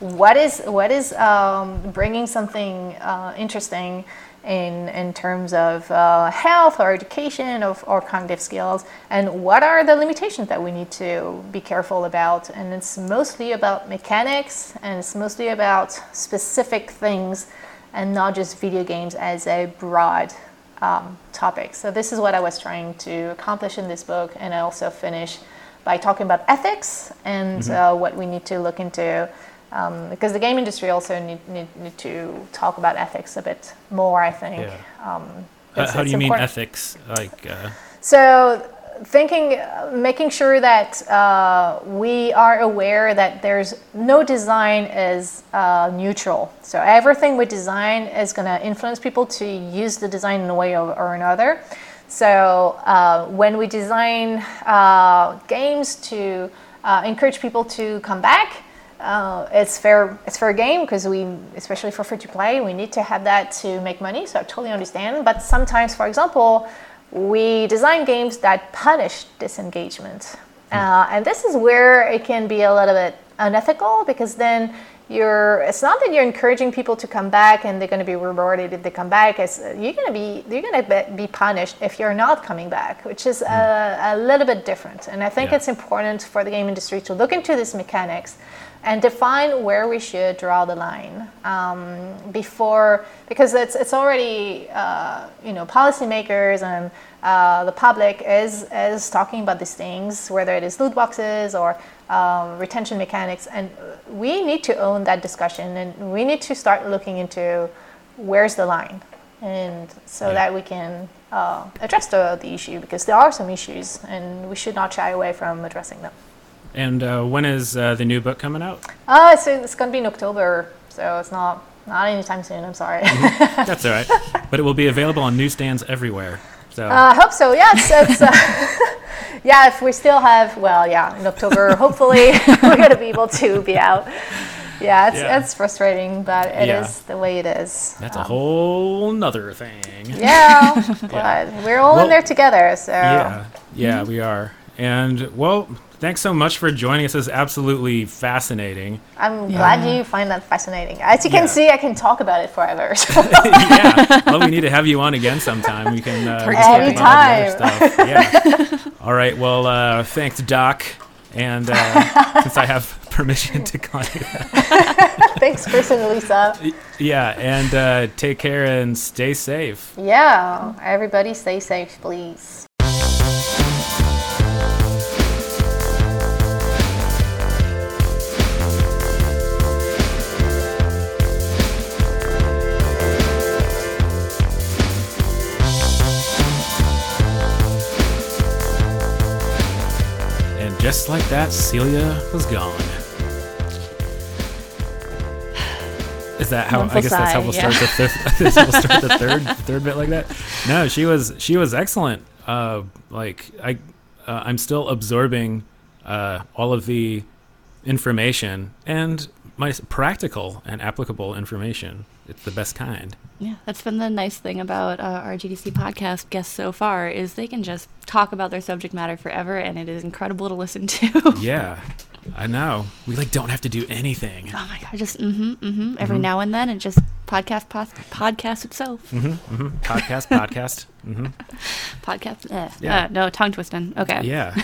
what is what is um, bringing something uh, interesting in, in terms of uh, health or education of, or cognitive skills and what are the limitations that we need to be careful about. And it's mostly about mechanics and it's mostly about specific things and not just video games as a broad um, topic so this is what i was trying to accomplish in this book and i also finish by talking about ethics and mm-hmm. uh, what we need to look into um, because the game industry also need, need, need, to talk about ethics a bit more, I think. Yeah. Um, how, how do you important. mean ethics? Like, uh... so thinking, making sure that uh, we are aware that there's no design is uh, neutral. So everything we design is going to influence people to use the design in a way or, or another. So uh, when we design uh, games to uh, encourage people to come back, uh, it's fair it's fair game because we especially for free to play we need to have that to make money so i totally understand but sometimes for example we design games that punish disengagement hmm. uh, and this is where it can be a little bit unethical because then you're it's not that you're encouraging people to come back and they're going to be rewarded if they come back it's you're going to be you're going to be punished if you're not coming back which is a, hmm. a little bit different and i think yeah. it's important for the game industry to look into these mechanics and define where we should draw the line um, before, because it's, it's already, uh, you know, policymakers and uh, the public is, is talking about these things, whether it is loot boxes or um, retention mechanics, and we need to own that discussion and we need to start looking into where's the line, and so yeah. that we can uh, address the, the issue because there are some issues and we should not shy away from addressing them. And uh, when is uh, the new book coming out? Uh, so it's going to be in October, so it's not not anytime soon. I'm sorry. Mm-hmm. That's all right, but it will be available on newsstands everywhere. So uh, I hope so. Yes, it's, uh, yeah. If we still have, well, yeah, in October, hopefully we're going to be able to be out. Yeah, it's, yeah. it's frustrating, but it yeah. is the way it is. That's um, a whole nother thing. Yeah, but yeah. we're all well, in there together, so. Yeah, yeah, mm-hmm. we are. And well, Thanks so much for joining us. It's absolutely fascinating. I'm yeah. glad you find that fascinating. As you can yeah. see, I can talk about it forever. So. yeah. Well, we need to have you on again sometime. We can uh, anytime. stuff. Yeah. All right. Well, uh, thanks, Doc. And uh, since I have permission to call you that. Thanks, Chris and Lisa. Yeah, and uh, take care and stay safe. Yeah, everybody stay safe, please. Just like that, Celia was gone. Is that how? I guess sigh, that's how we'll yeah. start the fifth. we'll start the third third bit like that. No, she was she was excellent. Uh, like I, uh, I'm still absorbing uh, all of the information and my practical and applicable information. It's the best kind. Yeah, that's been the nice thing about uh, our GDC podcast guests so far is they can just talk about their subject matter forever, and it is incredible to listen to. yeah, I know. We like don't have to do anything. Oh my god, just mm-hmm, mm-hmm. Every mm-hmm. now and then, it just podcast pos- podcast itself. Mm-hmm, mm-hmm. Podcast, podcast. Mm-hmm. Podcast. Eh. Yeah. Uh, no, tongue twisting. Okay. Yeah.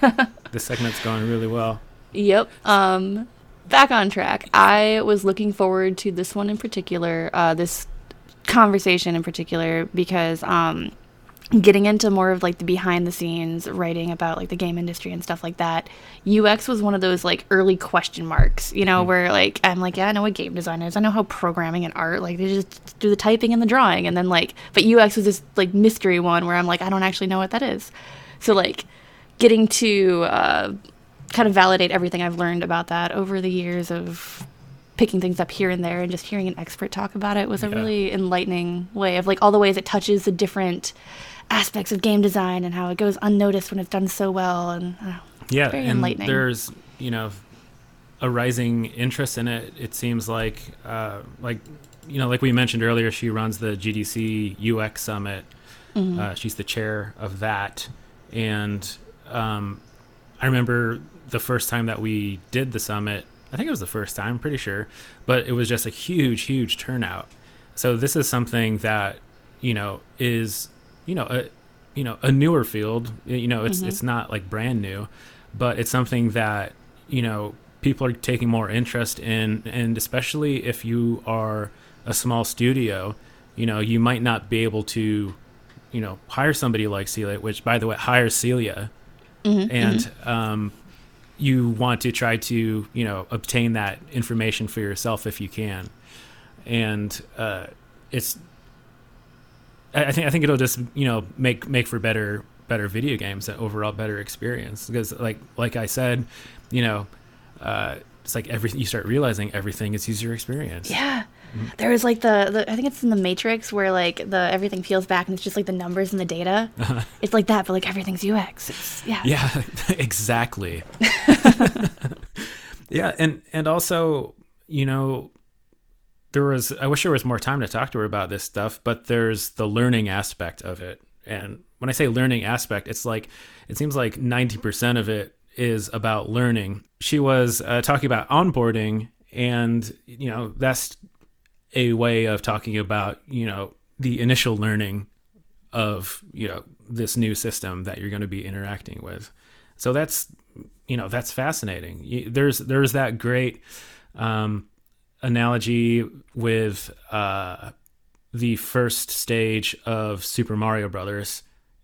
this segment's going really well. Yep. Um, back on track. I was looking forward to this one in particular. Uh, this conversation in particular because um, getting into more of like the behind the scenes writing about like the game industry and stuff like that ux was one of those like early question marks you know mm where like i'm like yeah i know what game design is i know how programming and art like they just do the typing and the drawing and then like but ux was this like mystery one where i'm like i don't actually know what that is so like getting to uh, kind of validate everything i've learned about that over the years of picking things up here and there and just hearing an expert talk about it was a really enlightening way of like all the ways it touches the different aspects of game design and how it goes unnoticed when it's done so well and uh, yeah and there's you know a rising interest in it it seems like uh, like you know like we mentioned earlier she runs the gdc ux summit. Mm-hmm. uh, she's the chair of that. And um, i remember the first time that we did the summit I think it was the first time, I'm pretty sure, but it was just a huge, huge turnout. So this is something that you know, is you know a you know a newer field. You know, it's Mhm. it's not like brand new, but it's something that you know people are taking more interest in, and especially if you are a small studio, you know, you might not be able to, you know, hire somebody like Celia, which by the way, hire Celia, Mhm, and um, you want to try to, you know, obtain that information for yourself if you can, and uh, it's. I think I think it'll just you know make make for better better video games and overall better experience because like like I said, you know, uh, it's like everything you start realizing everything is user experience. Yeah. There was like the, the I think it's in the Matrix where like the everything peels back and it's just like the numbers and the data. It's like that, but like everything's UX. It's, yeah. Yeah, exactly. yeah, and and also, you know, there was I wish there was more time to talk to her about this stuff, but there's the learning aspect of it. And when I say learning aspect, it's like it seems like 90% of it is about learning. She was uh, talking about onboarding and, you know, that's a way of talking about, you know, the initial learning of you know this new system that you're going to be interacting with. So that's you know that's fascinating. There's there's that great um, analogy with uh, the first stage of super mario brothers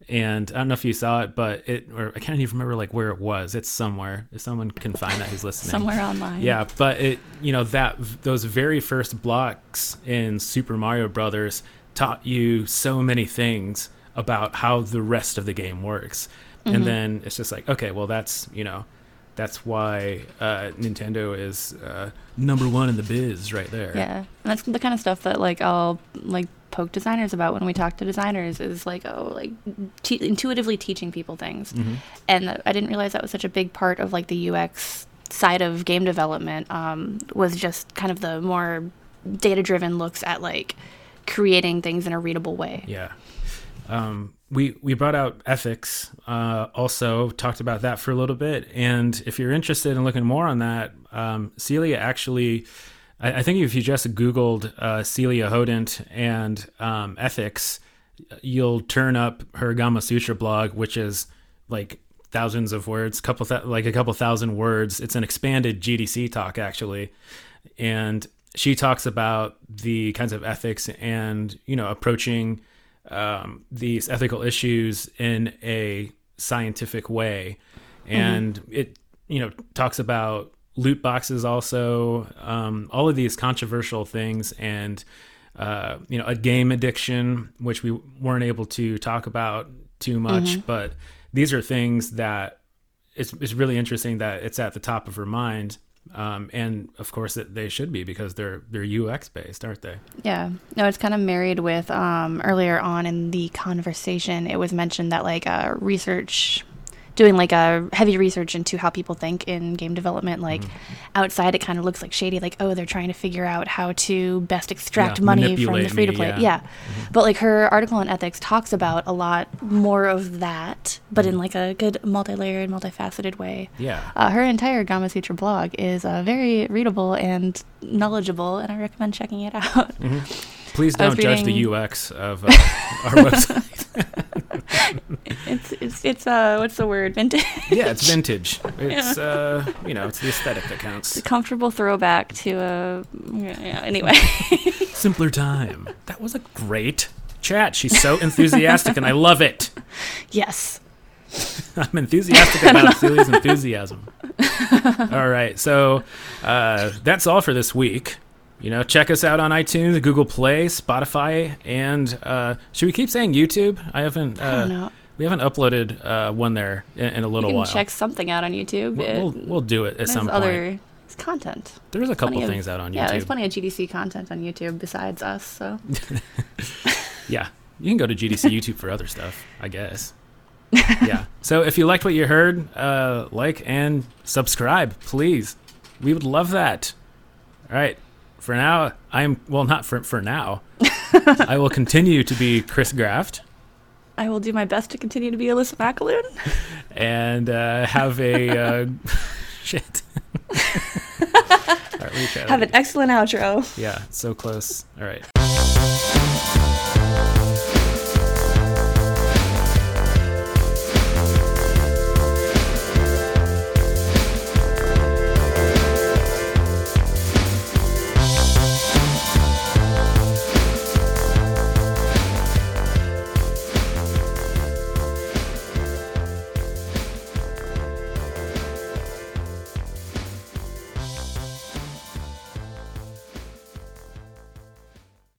and i don't know if you saw it but it or i can't even remember like where it was it's somewhere if someone can find that who's listening Somewhere online. yeah, but it you know that those very first blocks in Super Mario Brothers taught you so many things about how the rest of the game works. Mm-hmm. And then it's just like, okay, well that's, you know, that's why uh, Nintendo is uh, number 1 in the biz right there. Yeah, and that's the kind of stuff that like I'll like poke designers about when we talk to designers is like oh like te- intuitively teaching people things, Mhm. and I didn't realize that was such a big part of like the UX side of game development um, was just kind of the more data driven looks at like creating things in a readable way. Yeah. Um, we we brought out ethics. Uh, also talked about that for a little bit. And if you're interested in looking more on that, um, Celia actually, I, I think if you just Googled uh, Celia Hodent and um, ethics, you'll turn up her Gamasutra blog, which is like thousands of words, couple th- like a couple thousand words. It's an expanded GDC talk actually, and she talks about the kinds of ethics and you know approaching um, these ethical issues in a scientific way, and it you know talks about loot boxes also, um, all of these controversial things and. Uh, you know, a game addiction, which we weren't able to talk about too much, but these are things that it's, it's really interesting that it's at the top of her mind. Um, and of course, it, they should be because they're they're UX based, aren't they? Yeah. No, it's kind of married with um, earlier on in the conversation, it was mentioned that like uh, research, doing like a heavy research into how people think in game development, like Mm-hmm. outside it kind of looks like shady, like, oh, they're trying to figure out how to best extract Yeah, money from the free to play. yeah. Yeah. Mm-hmm. But like her article on ethics talks about a lot more of that, but Mm-hmm. in like a good multi layered, multifaceted way. Yeah. Uh, her entire Gamasutra blog is uh, very readable and knowledgeable, and I recommend checking it out. Please I was don't judge the UX of uh, our website. it's it's it's uh what's the word vintage yeah, it's vintage. It's uh, you know, it's the aesthetic that counts. It's a comfortable throwback to a yeah, anyway Simpler time. That was a great chat. She's so enthusiastic, and I love it. yes I'm enthusiastic about Celia's enthusiasm. all right, so uh, that's all for this week. You know, check us out on iTunes, Google Play, Spotify, and uh, should we keep saying YouTube? I haven't. Uh, I We haven't uploaded uh, one there in, in a you little can while. check something out on YouTube We'll, we'll, we'll do it at some point. other it's content There's a couple Plenty of- things out on yeah there's plenty of GDC content on YouTube besides us so Yeah, you can go to GDC YouTube for other stuff, I guess. yeah. So if you liked what you heard, uh, like and subscribe, please. We would love that. All right. For now, I'm well, not for for now. I will continue to be Kris Graft I will do my best to continue to be Alyssa McAloon and uh, have a uh, shit. All right, let me try that have an excellent outro Yeah, so close. All right.